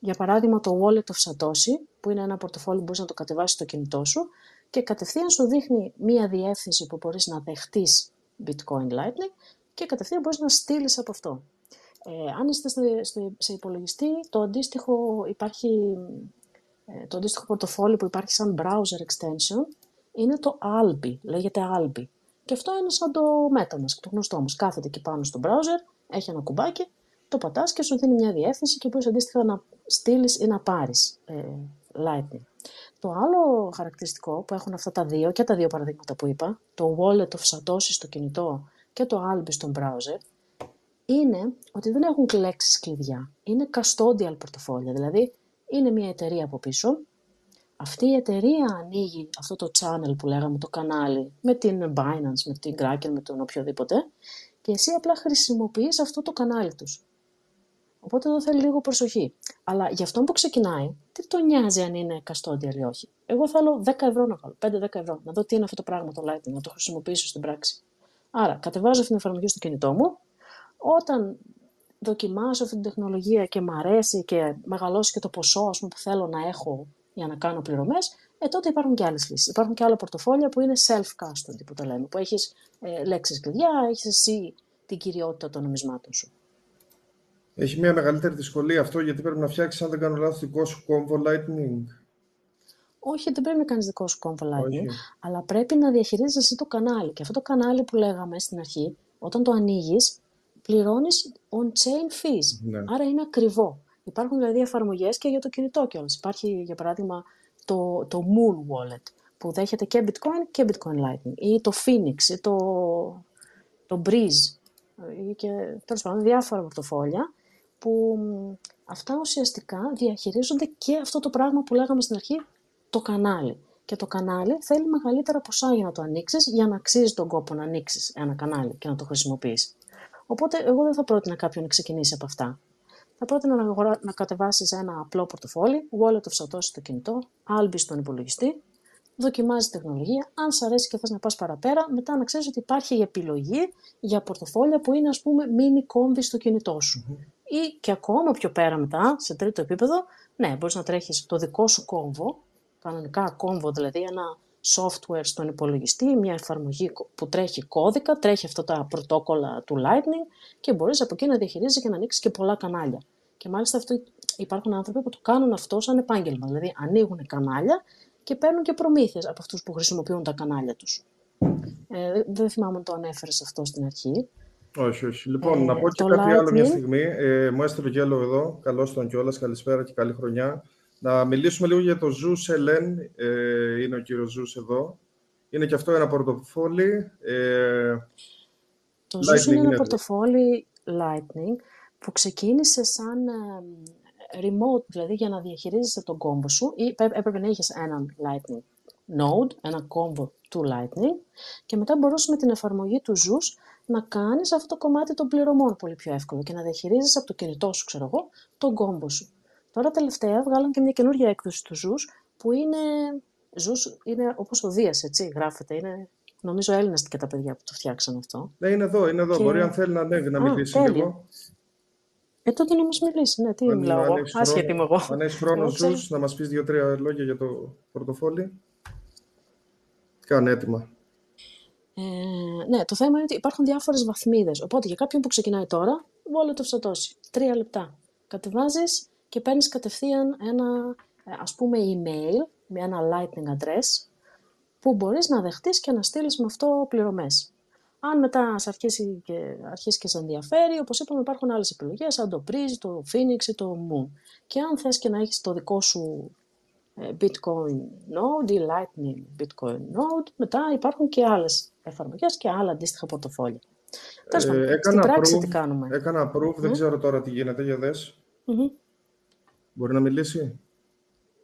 για παράδειγμα, το Wallet of Satoshi, που είναι ένα πορτοφόλι που μπορείς να το κατεβάσεις στο κινητό σου και κατευθείαν σου δείχνει μία διεύθυνση που μπορείς να δεχτείς Bitcoin Lightning και κατευθείαν μπορείς να στείλεις από αυτό. Ε, αν είστε σε υπολογιστή, το αντίστοιχο, υπάρχει, ε, το αντίστοιχο πορτοφόλι που υπάρχει σαν browser extension είναι το Albi, λέγεται Albi. Και αυτό είναι σαν το MetaMask, το γνωστό όμως. Κάθεται εκεί πάνω στο browser, έχει ένα κουμπάκι, το πατάς και σου δίνει μια διεύθυνση και μπορείς αντίστοιχα να στείλεις ή να πάρεις ε, Lightning. Το άλλο χαρακτηριστικό που έχουν αυτά τα δύο και τα δύο παραδείγματα που είπα, το wallet of Satoshi στο κινητό και το Albi στο browser, είναι ότι δεν έχουν λέξεις κλειδιά. Είναι custodial πορτοφόλια, δηλαδή είναι μια εταιρεία από πίσω. Αυτή η εταιρεία ανοίγει αυτό το channel που λέγαμε, το κανάλι, με την Binance, με την Kraken, με τον οποιοδήποτε και εσύ απλά χρησιμοποιείς αυτό το κανάλι τους. Οπότε εδώ θέλει λίγο προσοχή. Αλλά για αυτόν που ξεκινάει, τι τον νοιάζει αν είναι custodial ή όχι. Εγώ θέλω 10 ευρώ να βάλω, 5-10 ευρώ, να δω τι είναι αυτό το πράγμα το Lightning, να το χρησιμοποιήσω στην πράξη. Άρα, κατεβάζω αυτή την εφαρμογή στο κινητό μου. Όταν δοκιμάσω αυτή την τεχνολογία και μ' αρέσει και μεγαλώσει και το ποσό ας πούμε, που θέλω να έχω για να κάνω πληρωμές, ε, τότε υπάρχουν και άλλες λύσεις. Υπάρχουν και άλλα πορτοφόλια που είναι self-custody, που το λέμε, που έχεις ε, λέξεις κλειδιά, έχεις εσύ την κυριότητα των νομισμάτων σου. Έχει μια μεγαλύτερη δυσκολία αυτό, γιατί πρέπει να φτιάξεις, αν δεν κάνω λάθος, δικό σου κόμβο Lightning. Όχι, δεν πρέπει να κάνεις δικό σου κόμβο Lightning, αλλά πρέπει να διαχειρίζεσαι εσύ το κανάλι. Και αυτό το κανάλι που λέγαμε στην αρχή, όταν το ανοίγεις, πληρώνεις on-chain fees. Ναι. Άρα είναι ακριβό. Υπάρχουν δηλαδή εφαρμογές και για το κινητό κιόλας. Υπάρχει, για παράδειγμα, το, το Moon Wallet, που δέχεται και Bitcoin και Bitcoin Lightning, ή το Phoenix, ή το, το Breeze, ή και τέλος πάντων διάφορα πορτοφόλια, που αυτά ουσιαστικά διαχειρίζονται και αυτό το πράγμα που λέγαμε στην αρχή, το κανάλι. Και το κανάλι θέλει μεγαλύτερα ποσά για να το ανοίξεις, για να αξίζει τον κόπο να ανοίξεις ένα κανάλι και να το χρησιμοποιήσει. Οπότε, εγώ δεν θα πρότεινα κάποιον να ξεκινήσει από αυτά. Θα πρότεινα να, να κατεβάσεις ένα απλό πορτοφόλι, wallet of Satoshi στο κινητό, Albi στον υπολογιστή, δοκιμάζεις τεχνολογία. Αν σ' αρέσει και θες να πας παραπέρα, μετά να ξέρεις ότι υπάρχει η επιλογή για πορτοφόλια που είναι, ας πούμε, mini κόμβι στο κινητό σου. Ή και ακόμα πιο πέρα μετά, σε τρίτο επίπεδο, ναι, μπορείς να τρέχεις το δικό σου κόμβο, κανονικά κόμβο δηλαδή, ένα software στον υπολογιστή, μια εφαρμογή που τρέχει κώδικα, τρέχει αυτά τα πρωτόκολλα του Lightning και μπορείς από εκεί να διαχειρίζεσαι και να ανοίξεις και πολλά κανάλια. Και μάλιστα αυτό, υπάρχουν άνθρωποι που το κάνουν αυτό σαν επάγγελμα, δηλαδή ανοίγουν κανάλια και παίρνουν και προμήθειες από αυτούς που χρησιμοποιούν τα κανάλια τους. Ε, δεν θυμάμαι αν το ανέφερες αυτό στην αρχή. Όχι, όχι. Λοιπόν, ε, να πω και κάτι Lightning... άλλο μια στιγμή. Ε, μου έστειλε γέλο εδώ. Καλώς τον κιόλας. Καλησπέρα και καλή χρονιά. Να μιλήσουμε λίγο για το Zeus Ελέν. Ε, είναι ο κύριος Zeus εδώ. Είναι και αυτό ένα πορτοφόλι. Ε, το Zeus είναι ένα πορτοφόλι Lightning που ξεκίνησε σαν ε, remote, δηλαδή για να διαχειρίζεσαι τον κόμβο σου ή έπρεπε να έχεις έναν Lightning node, ένα κόμβο του Lightning και μετά μπορούσε με την εφαρμογή του Zeus να κάνεις αυτό το κομμάτι των πληρωμών πολύ πιο εύκολο και να διαχειρίζεσαι από το κινητό σου, ξέρω εγώ, τον κόμβο σου. Τώρα τελευταία βγάλαν και μια καινούργια έκδοση του Zeus που είναι, Zeus είναι όπως ο Δίας, έτσι, γράφεται, είναι Νομίζω Έλληνες και τα παιδιά που το φτιάξαν αυτό. Ναι, είναι εδώ, είναι εδώ. Και... Μπορεί αν θέλει να ανέβει να μιλήσει λίγο. Ε, τότε να μας μιλήσει, ναι, τι αν, μιλάω εγώ, άσχετη είμαι εγώ. Αν έχεις χρόνο Zeus, να μας πεις δύο-τρία λόγια για το πορτοφόλι. Κάνε έτοιμα. Ε, ναι, το θέμα είναι ότι υπάρχουν διάφορες βαθμίδες. Οπότε για κάποιον που ξεκινάει τώρα, βάλε το φτωτώσει. Τρία λεπτά. Κατεβάζεις και παίρνεις κατευθείαν ένα, ε, ας πούμε, email με ένα lightning address που μπορείς να δεχτείς και να στείλεις με αυτό πληρωμές. Αν μετά σε αρχίσει και, αρχίσει και σε ενδιαφέρει, όπως είπαμε υπάρχουν άλλες επιλογές, σαν το Breeze, το Phoenix ή το Moon. Και αν θες και να έχεις το δικό σου ε, Bitcoin Node ή Lightning Bitcoin Node, μετά υπάρχουν και άλλες εφαρμογές και άλλα αντίστοιχα πορτοφόλια. Τέλος πάντων, ε, στην πράξη τι κάνουμε; Έκανα proof, δεν ξέρω τώρα τι γίνεται, για δες. Μπορεί να μιλήσει;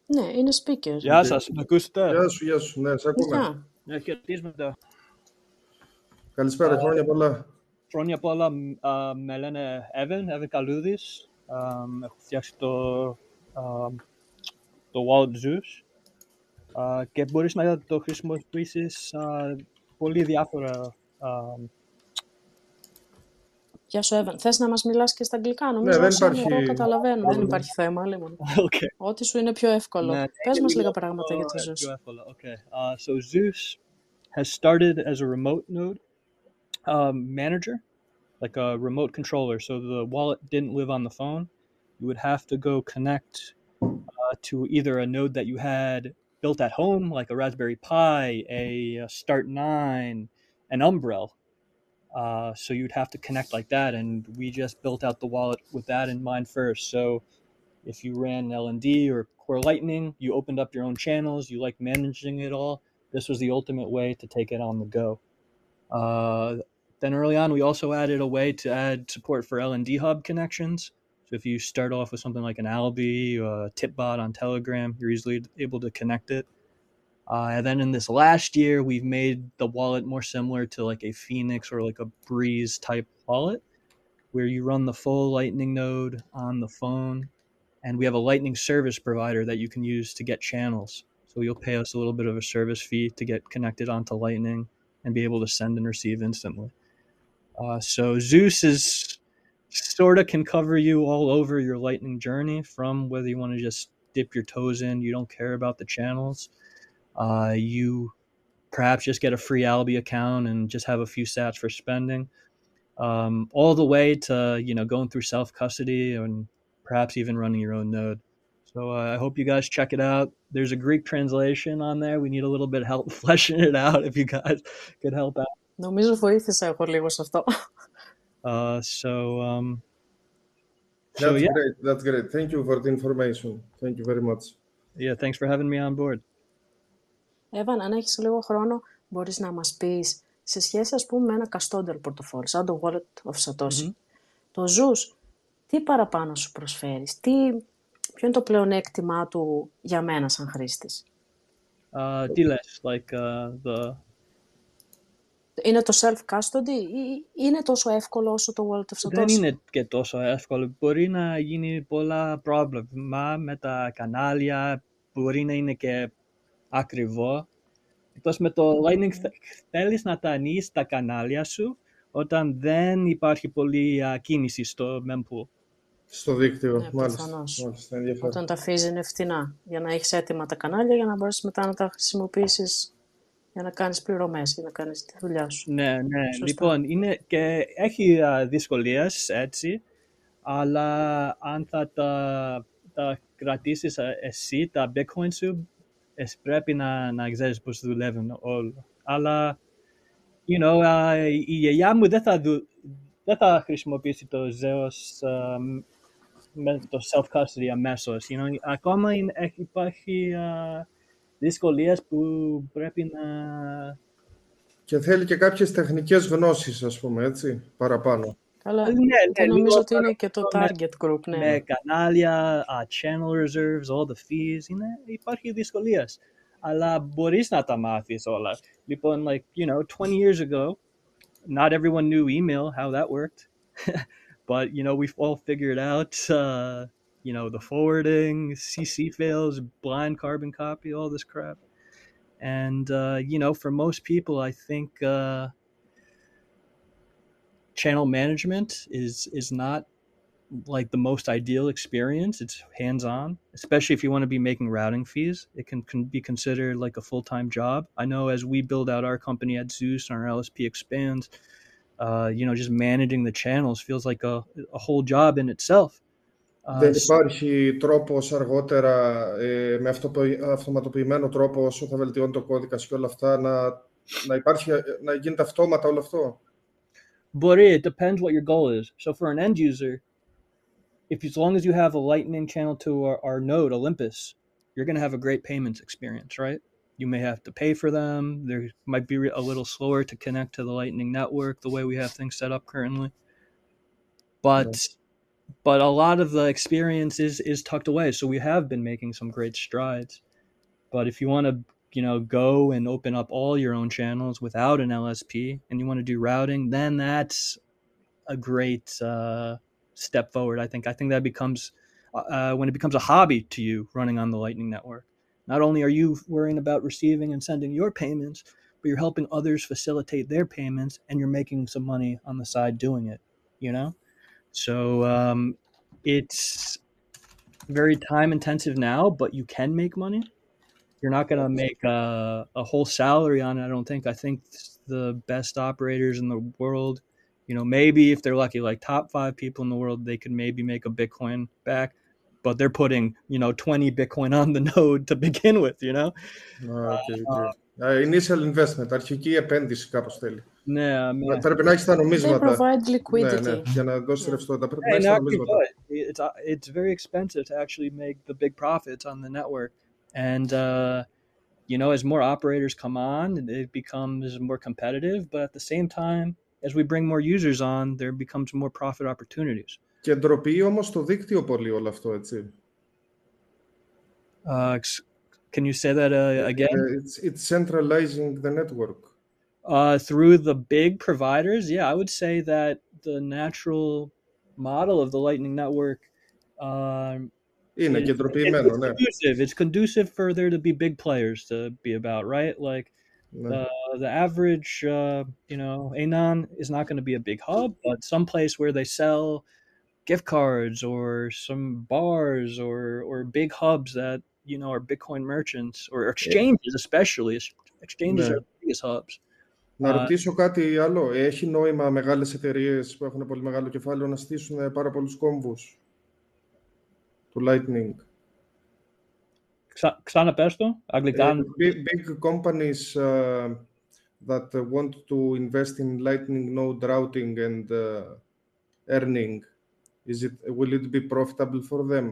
Ναι, είναι speaker. Γεια σας, με ακούσετε. Γεια σου, γεια σου, ναι, σε ακούμε. Ναι, χαιρετίσματα. Καλησπέρα, χρόνια πολλά. Χρόνια πολλά, με λένε Evan, Evan Καλούδης. Έχω φτιάξει το, το Wild Zeus. Uh, και μπορείς να το χρησιμοποιήσεις uh, πολύ διάφορα uh, Γεια σου, Εύαν. Θες να μας μιλάς και στα αγγλικά, νομίζω Ναι, δεν σαν υπάρχει- εγώ καταλαβαίνω. Δεν υπάρχει θέμα, λοιπόν. okay. Ό,τι σου είναι πιο εύκολο. Ναι, Πες και μας λίγο λίγα πράγματα για τη πιο ζωή σου. εύκολα. Okay. Uh, so Zeus has started as a remote node um, manager, like a remote controller. So the wallet didn't live on the phone. You would have to go connect to either a node that you had built at home, like a Raspberry Pi, a, a Start 9, an Umbrel. Uh, so you'd have to connect like that, and we just built out the wallet with that in mind first. So if you ran LND or Core Lightning, you opened up your own channels, you like managing it all. This was the ultimate way to take it on the go. Uh, then early on, we also added a way to add support for LND Hub connections. If you start off with something like an Albi or a Tipbot on Telegram, you're easily able to connect it. Uh, and then in this last year, we've made the wallet more similar to like a Phoenix or like a Breeze type wallet, where you run the full Lightning node on the phone and we have a lightning service provider that you can use to get channels so you'll pay us a little bit of a service fee to get connected onto lightning and be able to send and receive instantly uh, so zeus is sort of can cover you all over your lightning journey from whether you want to just dip your toes in you don't care about the channels uh, you perhaps just get a free albi account and just have a few sats for spending um, all the way to you know going through self custody and perhaps even running your own node. So uh, I hope you guys check it out. There's a Greek translation on there. We need a little bit of help fleshing it out. If you guys could help out. Νομίζω βοήθησα εγώ λίγο σε αυτό. Uh, so um, so That's yeah, great. That's great. Thank you for the information. Thank you very much. yeah. Thanks for having me on board. Εύαν, αν έχεις λίγο χρόνο, μπορείς να μας πεις σε σχέση, ας πούμε, με ένα custodial portfolio, σαν το Wallet of Satoshi. Το Zeus, τι παραπάνω σου προσφέρεις, τι, ποιο είναι το πλεονέκτημά του για μένα σαν χρήστης. Uh, τι λες, like uh, the Είναι το self-custody ή είναι τόσο εύκολο όσο το Wallet of Satoshi. δεν είναι και τόσο εύκολο. Μπορεί να γίνει πολλά πρόβλημα με τα κανάλια, μπορεί να είναι και ακριβό. Εκτός με το Lightning θε- θέλεις να τα ανοίξεις τα κανάλια σου όταν δεν υπάρχει πολλή α, κίνηση στο mempool. Στο δίκτυο, Ναι, μάλιστα. προφανώς. Μάλιστα, ενδιαφέρον. Όταν τα αφήσεις είναι φτηνά, για να έχεις έτοιμα τα κανάλια, για να μπορέσεις μετά να τα χρησιμοποιήσεις για να κάνεις πληρωμές, για να κάνεις τη δουλειά σου. Ναι, ναι. Σωστά. Λοιπόν, είναι και έχει α, δυσκολίες έτσι, αλλά αν θα τα, τα κρατήσεις α, εσύ, τα bitcoin σου, εσύ πρέπει να, να ξέρεις πώς δουλεύουν όλα. Αλλά, you know, α, η γιαγιά μου δεν θα, δου, δεν θα χρησιμοποιήσει το Zeus α, με το self-custody αμέσως. You know, ακόμα είναι, έχει- υπάρχει α, δυσκολίες που πρέπει να Και θέλει και κάποιες τεχνικές γνώσεις, ας πούμε, έτσι, παραπάνω. Αλλά Ναι, και ναι, νομίζω λίγο ότι είναι και το παραπάνω target group, ναι. με κανάλια, uh, channel reserves, all the fees, είναι, υπάρχει δυσκολίες. Αλλά μπορείς να τα μάθεις όλα. Λοιπόν, like, you know, 20 years ago, not everyone knew email, how that worked. but, you know, we've all figured out, uh, you know, the forwarding, CC fails, blind carbon copy, all this crap. And, uh, you know, for most people, I think, uh, channel management is is not like the most ideal experience. It's hands on, especially if you want to be making routing fees. It can, can be considered like a full time job. I know as we build out our company at Zeus and our LSP expands, uh, you know, just managing the channels feels like a, a whole job in itself. Uh, Δεν so- υπάρχει τρόπος αργότερα, ε, με αυτοπο- αυτοματοποιημένο τρόπο, όσο θα βελτιώνει το κώδικα και όλα αυτά, να, να, υπάρχει, να γίνεται αυτόματα όλο αυτό. Μπορεί, it depends what your goal is. So for an end user, if as long as you have a lightning channel to our, our node, Olympus, you're going to have a great payments experience, right? You may have to pay for them. There might be a little slower to connect to the lightning network the way we have things set up currently. But but a lot of the experience is is tucked away. So we have been making some great strides. But if you want to you know go and open up all your own channels without an LSP and you want to do routing, then that's a great uh, step forward. I think. I think that becomes uh, when it becomes a hobby to you running on the Lightning Network. Not only are you worrying about receiving and sending your payments, but you're helping others facilitate their payments and you're making some money on the side doing it, you know? So um, it's very time intensive now, but you can make money. You're not going to make a, a whole salary on it, I don't think. I think the best operators in the world, you know, maybe if they're lucky, like top five people in the world, they could maybe make a Bitcoin back but they're putting you know 20 bitcoin on the node to begin with you know okay, okay. Uh, initial investment, αρχική επένδυση κάπως θέλει. Ναι, ναι. Πρέπει να έχεις τα νομίσματα. They provide liquidity. Ναι, ναι, για να δώσεις yeah. ρευστότητα. Πρέπει hey, να έχεις τα νομίσματα. It's, it's very expensive to actually make the big profits on the network. And, uh, you know, as more operators come on, it becomes more competitive. But at the same time, as we bring more users on, there becomes more profit opportunities. Κεντροποιεί όμως το δίκτυο πολύ όλο αυτό, έτσι. Uh, can you say that uh, again? Uh, it's, it's centralizing the network. Uh, through the big providers, yeah, I would say that the natural model of the Lightning Network um, Είναι is, κεντροποιημένο, it's ναι. conducive. It's conducive for there to be big players to be about, right? Like ναι. uh, the average, uh, you know, Anon is not going to be a big hub, but some place where they sell gift cards or some bars or or big hubs that you know are Bitcoin merchants or exchanges, especially exchanges Ναι. are the biggest hubs. Να Α, ρωτήσω κάτι άλλο. Έχει νόημα μεγάλες εταιρείες που έχουν πολύ μεγάλο κεφάλαιο να στήσουν πάρα πολλούς κόμβους του Lightning. Ξα- Ξαναπες το, αγγλικά. Uh, big, big companies uh, that uh, want to invest in Lightning node routing and uh, earning, is it will it be profitable for them?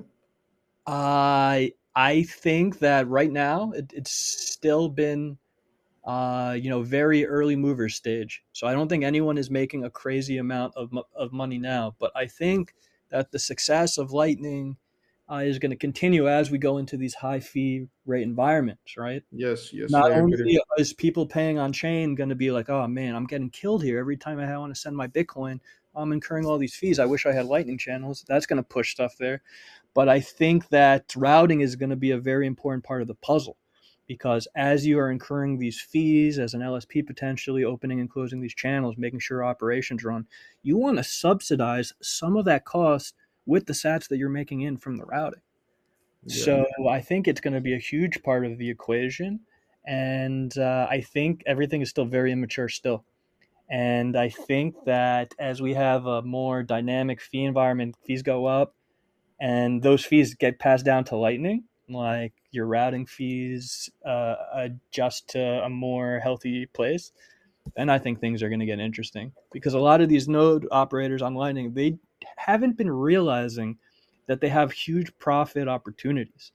I I think that right now it, it's still been uh, you know very early mover stage. So I don't think anyone is making a crazy amount of of money now. But I think that the success of Lightning uh, is going to continue as we go into these high fee rate environments, right? Yes, yes, Not only is people paying on chain going to be like, oh man, I'm getting killed here every time I want to send my Bitcoin. I'm incurring all these fees. I wish I had Lightning channels. That's going to push stuff there. But I think that routing is going to be a very important part of the puzzle because as you are incurring these fees as an LSP potentially opening and closing these channels, making sure operations run, you want to subsidize some of that cost with the sats that you're making in from the routing. Yeah. So I think it's going to be a huge part of the equation. And uh, I think everything is still very immature still. And I think that as we have a more dynamic fee environment, fees go up and those fees get passed down to Lightning, like your routing fees uh, adjust to a more healthy place, then I think things are going to get interesting because a lot of these node operators on Lightning, they haven't been realizing that they have huge profit opportunities.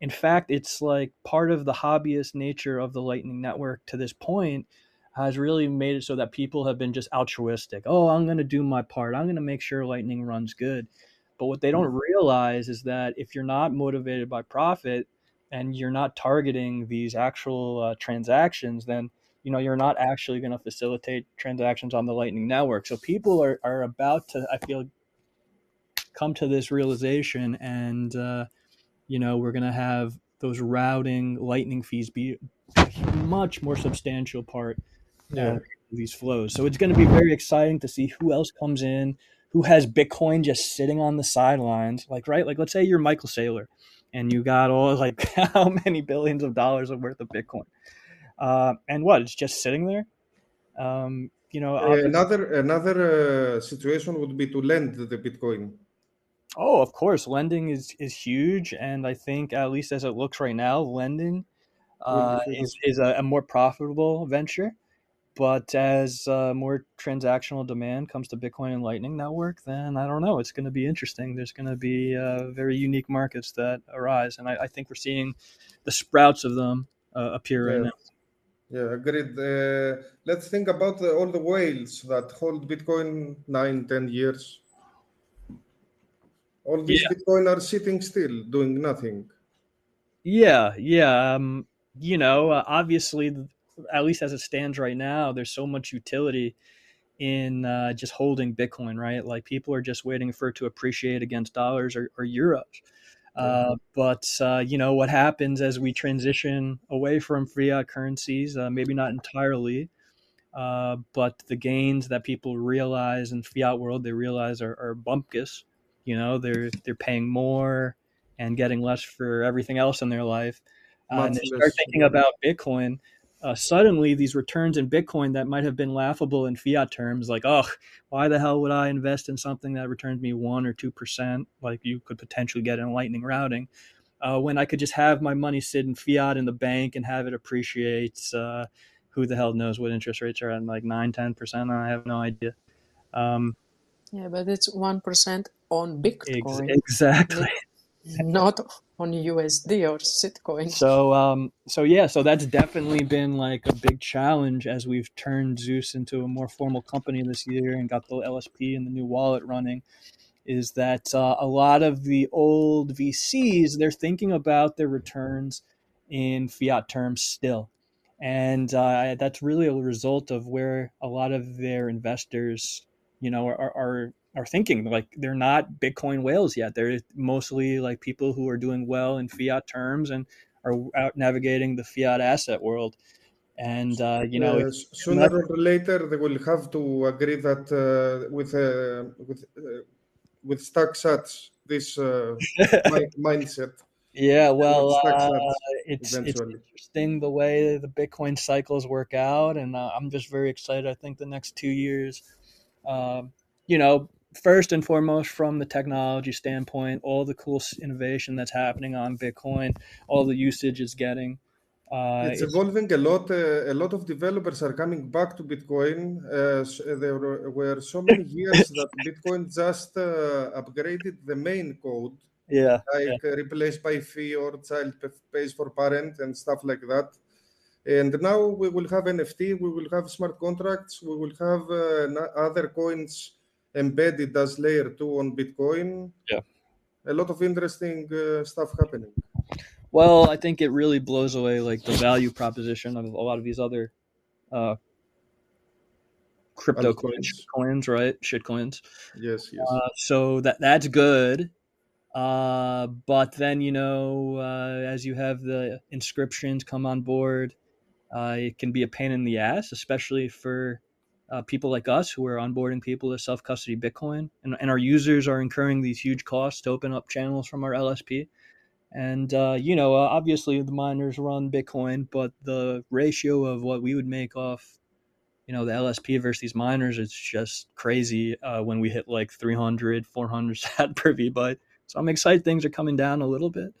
In fact, it's like part of the hobbyist nature of the Lightning Network to this point has really made it so that people have been just altruistic. Oh, I'm going to do my part. I'm going to make sure Lightning runs good. But what they don't realize is that if you're not motivated by profit and you're not targeting these actual uh, transactions, then you know you're not actually going to facilitate transactions on the Lightning Network. So people are, are about to, I feel, come to this realization, and uh, you know we're going to have those routing Lightning fees be a much more substantial part Yeah. of these flows. So it's going to be very exciting to see who else comes in, who has Bitcoin just sitting on the sidelines. Like, right? Like, let's say you're Michael Saylor and you got all like how many billions of dollars of worth of Bitcoin. Uh, and what? It's just sitting there. Um, you know, Uh, another another uh, situation would be to lend the Bitcoin. Oh, of course, lending is is huge, and I think at least as it looks right now, lending uh, is is a, a more profitable venture. But as uh, more transactional demand comes to Bitcoin and Lightning Network, then I don't know. It's going to be interesting. There's going to be uh, very unique markets that arise, and I, I think we're seeing the sprouts of them uh, appear right Yeah. now. Yeah, agreed. Uh, let's think about the, all the whales that hold Bitcoin nine, ten years. All these Bitcoin are sitting still, doing nothing. Yeah, yeah. Um, you know, uh, obviously, at least as it stands right now, there's so much utility in uh, just holding Bitcoin, right? Like people are just waiting for it to appreciate against dollars or, or euros. Uh, but uh, you know what happens as we transition away from fiat currencies? Uh, maybe not entirely, uh, but the gains that people realize in fiat world, they realize are, are bumpkus. You know, they're they're paying more and getting less for everything else in their life. Uh, and they start thinking about Bitcoin. Uh, suddenly, these returns in Bitcoin that might have been laughable in fiat terms, like, oh, why the hell would I invest in something that returns me one or two percent, like you could potentially get in Lightning routing, uh, when I could just have my money sit in fiat in the bank and have it appreciate. Uh, who the hell knows what interest rates are at, like nine, ten percent? I have no idea. Um, yeah, but it's one percent on Bitcoin. Ex- exactly. Not on USD or Sitcoin. So, um, so yeah, so that's definitely been like a big challenge as we've turned Zeus into a more formal company this year and got the LSP and the new wallet running. Is that uh, a lot of the old VCs they're thinking about their returns in fiat terms still, and uh, that's really a result of where a lot of their investors, you know, are, are are thinking like they're not bitcoin whales yet. They're mostly like people who are doing well in fiat terms and are out navigating the fiat asset world. And uh, you know sooner or later they will have to agree that uh, with uh, with uh, with stack sats this uh, mindset. Yeah well uh, it's, it's interesting the way the bitcoin cycles work out and i'm just very excited. I think the next two years um, you know first and foremost from the technology standpoint all the cool innovation that's happening on bitcoin all the usage is getting uh, it's, it's, evolving a lot uh, a lot of developers are coming back to bitcoin uh, there were so many years that bitcoin just uh, upgraded the main code yeah like yeah. replaced by fee or child pays for parent and stuff like that and now we will have nft we will have smart contracts we will have uh, other coins embedded as layer two on Bitcoin. Yeah. A lot of interesting uh, stuff happening. Well, I think it really blows away like the value proposition of a lot of these other uh, crypto coins, coins, right? Shit coins. Yes, yes. Uh, so that that's good. Uh, but then you know, uh, as you have the inscriptions come on board, uh, it can be a pain in the ass, especially for uh, people like us who are onboarding people to self custody Bitcoin, and, and our users are incurring these huge costs to open up channels from our LSP. And uh, you know, uh, obviously the miners run Bitcoin, but the ratio of what we would make off, you know, the LSP versus these miners, is just crazy uh, when we hit like 300, 400 sat per VByte. So I'm excited things are coming down a little bit.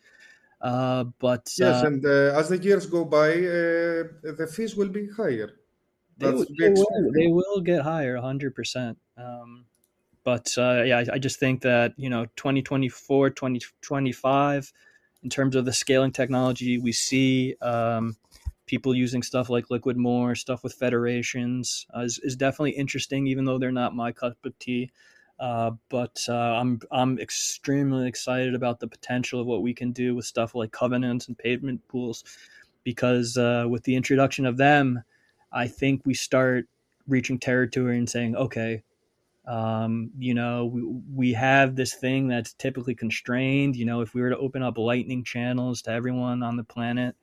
Uh, but yes, uh, and as the years go by, the fees will be higher. They, they, will, they will get higher 100%. Um, but uh, yeah, I, I, just think that, you know, 2024, 2025, in terms of the scaling technology, we see um, people using stuff like Liquid More, stuff with federations uh, is, is definitely interesting, even though they're not my cup of tea. Uh, but uh, I'm I'm extremely excited about the potential of what we can do with stuff like covenants and pavement pools, because uh, with the introduction of them, I think we start reaching territory and saying, okay, um, you know, we, we have this thing that's typically constrained. You know, if we were to open up lightning channels to everyone on the planet,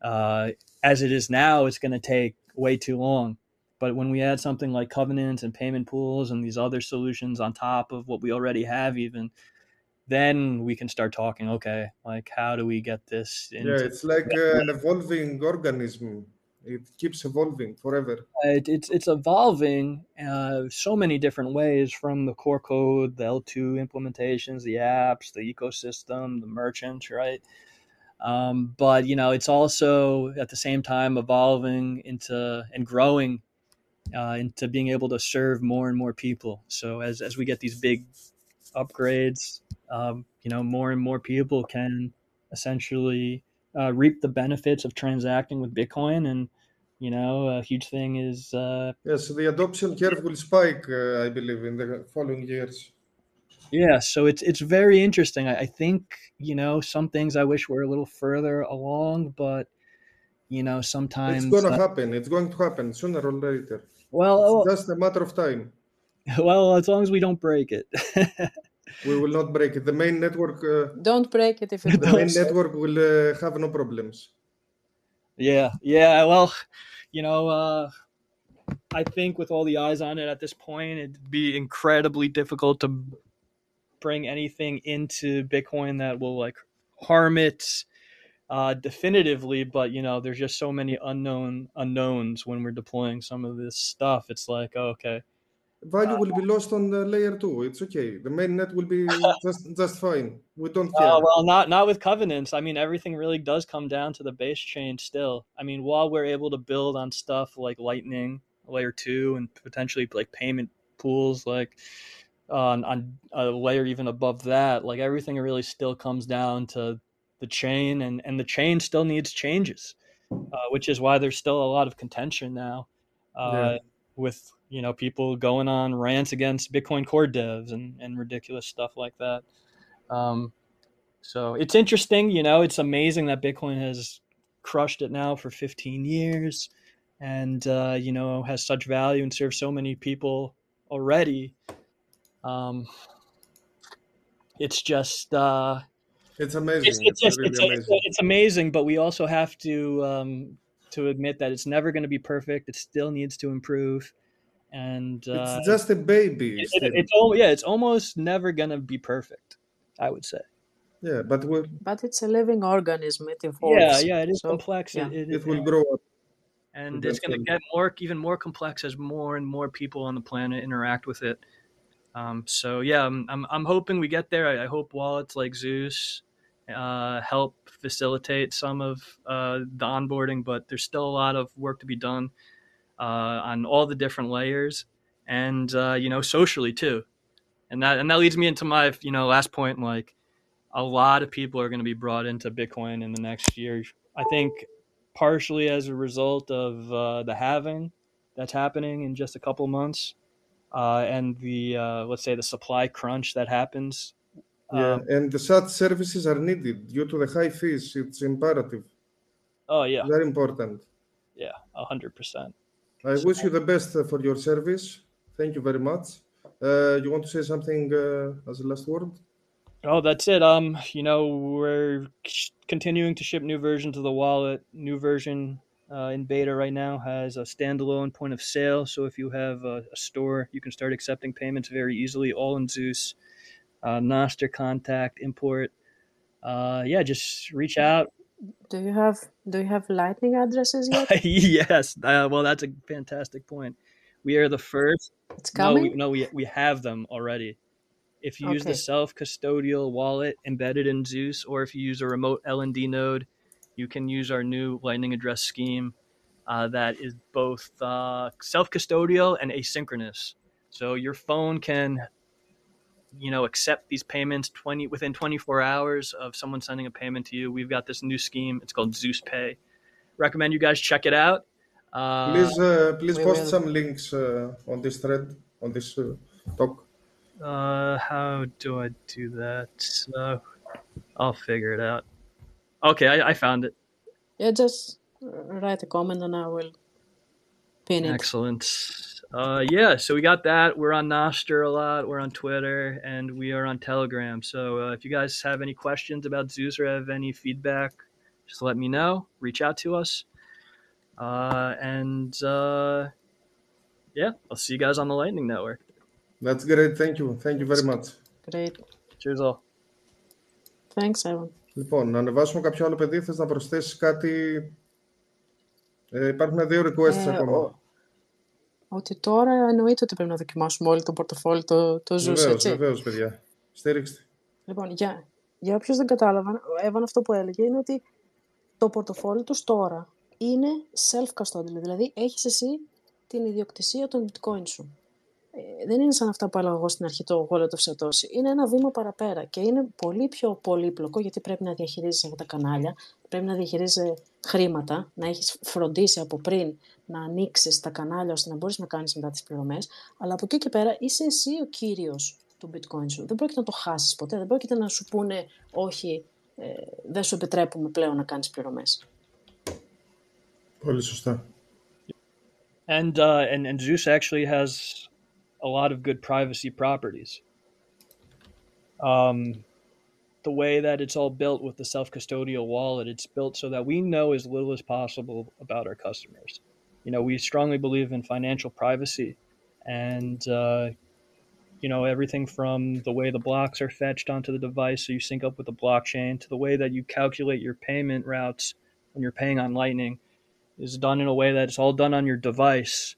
uh, as it is now, it's going to take way too long. But when we add something like covenants and payment pools and these other solutions on top of what we already have, even then we can start talking. Okay, like how do we get this? yeah, it's like uh, an evolving organism it keeps evolving forever. It, it's it's evolving uh, so many different ways from the core code, the L2 implementations, the apps, the ecosystem, the merchants, right? Um, but you know, it's also at the same time evolving into and growing uh, into being able to serve more and more people. So as as we get these big upgrades, um, you know, more and more people can essentially uh, reap the benefits of transacting with Bitcoin. And, you know, a huge thing is. Uh, yes, the adoption curve will spike, uh, I believe, in the following years. Yeah, so it's it's very interesting. I, I, think you know some things I wish were a little further along, but you know sometimes it's going to happen. It's going to happen sooner or later. Well, it's just a matter of time. Well, as long as we don't break it. We will not break it. The main network, uh, Don't break it if it the main network will uh, have no problems. Yeah, yeah. Well, you know, uh, I think with all the eyes on it at this point, it'd be incredibly difficult to bring anything into Bitcoin that will like harm it uh, definitively. But you know, there's just so many unknown unknowns when we're deploying some of this stuff. It's like, okay, Value will be lost on the layer two. It's okay. The main net will be just just fine. We don't care. Uh, well, not not with covenants. I mean, everything really does come down to the base chain. Still, I mean, while we're able to build on stuff like Lightning layer two and potentially like payment pools, like on on a layer even above that, like everything really still comes down to the chain, and and the chain still needs changes, uh, which is why there's still a lot of contention now, uh, Yeah. with you know people going on rants against Bitcoin core devs and and ridiculous stuff like that. Um, so it's interesting, you know, it's amazing that Bitcoin has crushed it now for 15 years and, uh, you know, has such value and serves so many people already. Um, it's just, uh, It's amazing. it's, it's, It's just, really it's, it's, amazing. it's amazing, but we also have to, um, to admit that it's never going to be perfect. It still needs to improve. And, uh, It's just a baby. it, it, it's all, yeah, it's almost never going to be perfect, I would say. yeah, but we But it's a living organism. It evolves. Yeah, yeah, it is So, complex. yeah. It, it, it will grow up. and it's going to eventually. get more even more complex as more and more people on the planet interact with it um, so yeah I'm, I'm, I'm hoping we get there I, I hope wallets like zeus uh, help facilitate some of uh, the onboarding but there's still a lot of work to be done on all the different layers and uh, you know socially too and that and that leads me into my you know last point like a lot of people are going to be brought into bitcoin in the next year i think partially as a result of uh, the halving that's happening in just a couple months, uh, and the uh, let's say the supply crunch that happens. Yeah, Um, and the such services are needed due to the high fees. It's imperative, oh yeah, very important. yeah, a hundred percent. I wish you the best uh, for your service. Thank you very much. Uh, you want to say something uh, as a last word? Oh, that's it. Um, you know, we're continuing to ship new versions of the wallet. New version uh, in beta right now has a standalone point of sale. So if you have a, a store, you can start accepting payments very easily, all in Zeus. Uh, Noster contact, import. Uh, yeah, just reach out. Do you have do you have lightning addresses yet? yes. Uh, well, that's a fantastic point. We are the first. It's No, we, coming. no, we, we have them already. If you use the self custodial wallet embedded in Zeus, or if you use a remote LND node, you can use our new Lightning address scheme uh, that is both uh, self custodial and asynchronous. So your phone can, you know, accept these payments twenty within twenty four hours of someone sending a payment to you. We've got this new scheme. It's called Zeus Pay. Recommend you guys check it out. Uh, Please, uh, please post will. some links uh, on this thread, on this uh, talk. Uh, how do I do that? So I'll figure it out. Okay, I, I found it. Yeah, just uh, write a comment and I will pin it. Excellent. Uh, yeah, so we got that. We're on Noster a lot. We're on Twitter and we are on Telegram. So uh, if you guys have any questions about Zeus or have any feedback, just let me know. Reach out to us. Uh, and uh, yeah, I'll see you guys on the Lightning Network. That's great. Thank you. Thank you very much. Great. Cheers all. Thanks, Evan. Λοιπόν, να ανεβάσουμε κάποιο άλλο παιδί. Θες να προσθέσεις κάτι. Ε, υπάρχουν δύο requests Ε, ακόμα. Ο- ότι τώρα εννοείται ότι πρέπει να δοκιμάσουμε όλοι το πορτοφόλι το, το ζούς, Βεβαίως, έτσι. βεβαίως, παιδιά. Στήριξτε. Λοιπόν, για, για όποιους δεν κατάλαβαν, ο Εύαν αυτό που έλεγε είναι ότι το πορτοφόλι τους τώρα είναι self-custodial, δηλαδή έχεις εσύ την ιδιοκτησία των bitcoin σου. Ε, δεν είναι σαν αυτά που έλεγα εγώ στην αρχή το wallet of Satoshi. Είναι ένα βήμα παραπέρα και είναι πολύ πιο πολύπλοκο γιατί πρέπει να διαχειρίζεσαι αυτά τα κανάλια, πρέπει να διαχειρίζεσαι χρήματα, να έχεις φροντίσει από πριν να ανοίξεις τα κανάλια ώστε να μπορείς να κάνεις μετά τις πληρωμές, αλλά από εκεί και πέρα είσαι εσύ ο κύριος του bitcoin σου. Δεν πρόκειται να το χάσεις ποτέ, δεν πρόκειται να σου πούνε όχι, ε, δεν σου επιτρέπουμε πλέον να κάνεις πληρωμές. Πολύ σωστά. And uh, and and Zeus actually has a lot of good privacy properties. Um, the way that it's all built with the self-custodial wallet, it's built so that we know as little as possible about our customers. You know, we strongly believe in financial privacy, and uh, you know everything from the way the blocks are fetched onto the device, so you sync up with the blockchain, to the way that you calculate your payment routes when you're paying on Lightning, is done in a way that it's all done on your device.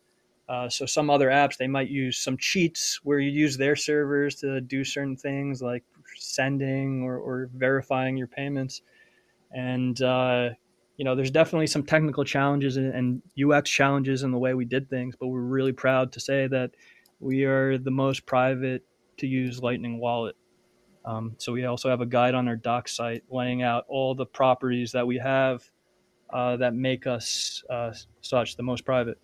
Uh, so some other apps they might use some cheats where you use their servers to do certain things like sending or, or verifying your payments. And, uh, you know, there's definitely some technical challenges and, and UX challenges in the way we did things, but we're really proud to say that we are the most private to use Lightning Wallet. Um, so we also have a guide on our doc site laying out all the properties that we have uh, that make us uh, such the most private.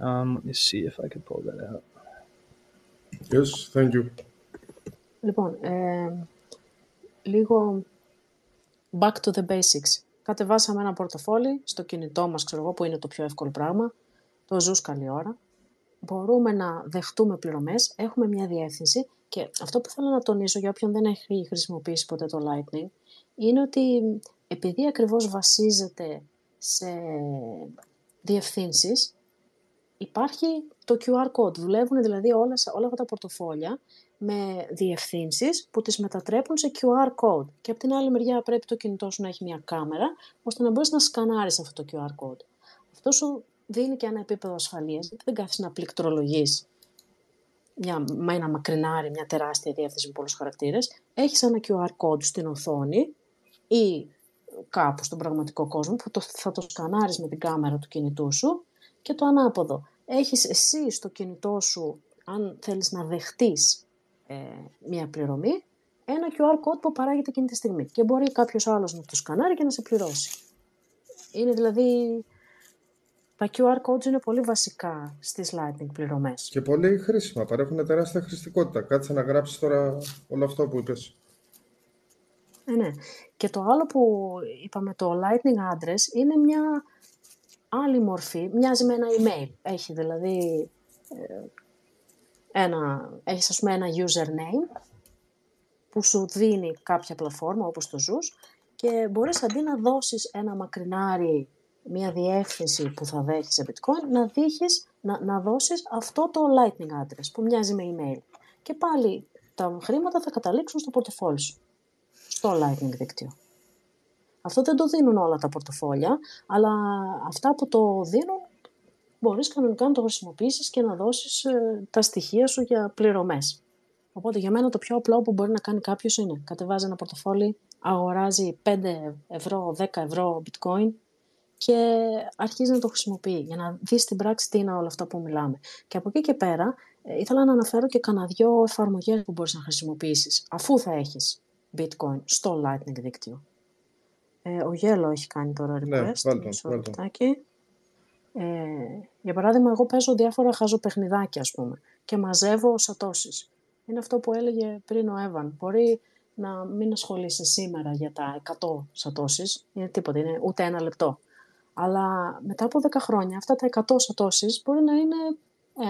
Um, let me see if I could pull that out. Yes, thank you. Λοιπόν, ε, λίγο back to the basics. Κατεβάσαμε ένα πορτοφόλι στο κινητό μας, ξέρω εγώ, που είναι το πιο εύκολο πράγμα. Το ζούς καλή ώρα. Μπορούμε να δεχτούμε πληρωμές. Έχουμε μια διεύθυνση και αυτό που θέλω να τονίσω για όποιον δεν έχει χρησιμοποιήσει ποτέ το Lightning είναι ότι επειδή ακριβώς βασίζεται σε διευθύνσεις, υπάρχει το QR code. Δουλεύουν δηλαδή όλα, όλα αυτά τα πορτοφόλια με διευθύνσεις που τις μετατρέπουν σε QR code. Και από την άλλη μεριά πρέπει το κινητό σου να έχει μια κάμερα, ώστε να μπορείς να σκανάρεις αυτό το QR code. Αυτό σου δίνει και ένα επίπεδο ασφαλείας, γιατί δεν κάθεσαι να πληκτρολογείς μια, με ένα μακρινάρι, μια τεράστια διεύθυνση με πολλούς χαρακτήρες. Έχεις ένα QR code στην οθόνη ή κάπου στον πραγματικό κόσμο που το, θα το σκανάρεις με την κάμερα του κινητού σου και το ανάποδο. Έχεις εσύ στο κινητό σου, αν θέλεις να δεχτείς ε, μια πληρωμή, ένα QR code που παράγεται εκείνη τη στιγμή και μπορεί κάποιος άλλος να το σκανάρει και να σε πληρώσει. Είναι δηλαδή... Τα QR codes είναι πολύ βασικά στις Lightning πληρωμές. Και πολύ χρήσιμα, παρέχουν τεράστια χρηστικότητα. Κάτσε να γράψεις τώρα όλο αυτό που είπες. Ε, ναι. Και το άλλο που είπαμε, το Lightning Address, είναι μια άλλη μορφή, μοιάζει με ένα email. Έχει δηλαδή ε, ένα, έχεις ας πούμε ένα username που σου δίνει κάποια πλατφόρμα όπως το Zoos και μπορείς αντί να δώσεις ένα μακρινάρι, μια διεύθυνση που θα δέχεις σε bitcoin, να, δείχεις, να, να δώσεις αυτό το lightning address που μοιάζει με email. Και πάλι τα χρήματα θα καταλήξουν στο πορτοφόλι σου, στο lightning δίκτυο. Αυτό δεν το δίνουν όλα τα πορτοφόλια, αλλά αυτά που το δίνουν μπορείς κανονικά να το χρησιμοποιήσεις και να δώσεις ε, τα στοιχεία σου για πληρωμές. Οπότε για μένα το πιο απλό που μπορεί να κάνει κάποιος είναι κατεβάζει ένα πορτοφόλι, αγοράζει 5 ευρώ, 10 ευρώ bitcoin και αρχίζει να το χρησιμοποιεί για να δεις στην πράξη τι είναι όλα αυτά που μιλάμε. Και από εκεί και πέρα ε, ήθελα να αναφέρω και κανένα δυο εφαρμογές που μπορείς να χρησιμοποιήσεις αφού θα έχεις bitcoin στο Lightning δίκτυο. Ε, ο Γέλο έχει κάνει τώρα Ναι, request. βάλ τον, μισό βάλ τον. λεπτάκι. Ε, για παράδειγμα, εγώ παίζω διάφορα χαζοπαιχνιδάκια, ας πούμε, και μαζεύω σατώσεις. Είναι αυτό που έλεγε πριν ο Εύαν. Μπορεί να μην ασχολείσαι σήμερα για τα 100 σατώσεις, είναι τίποτα, είναι ούτε ένα λεπτό. Αλλά μετά από 10 χρόνια, αυτά τα 100 σατώσεις μπορεί να είναι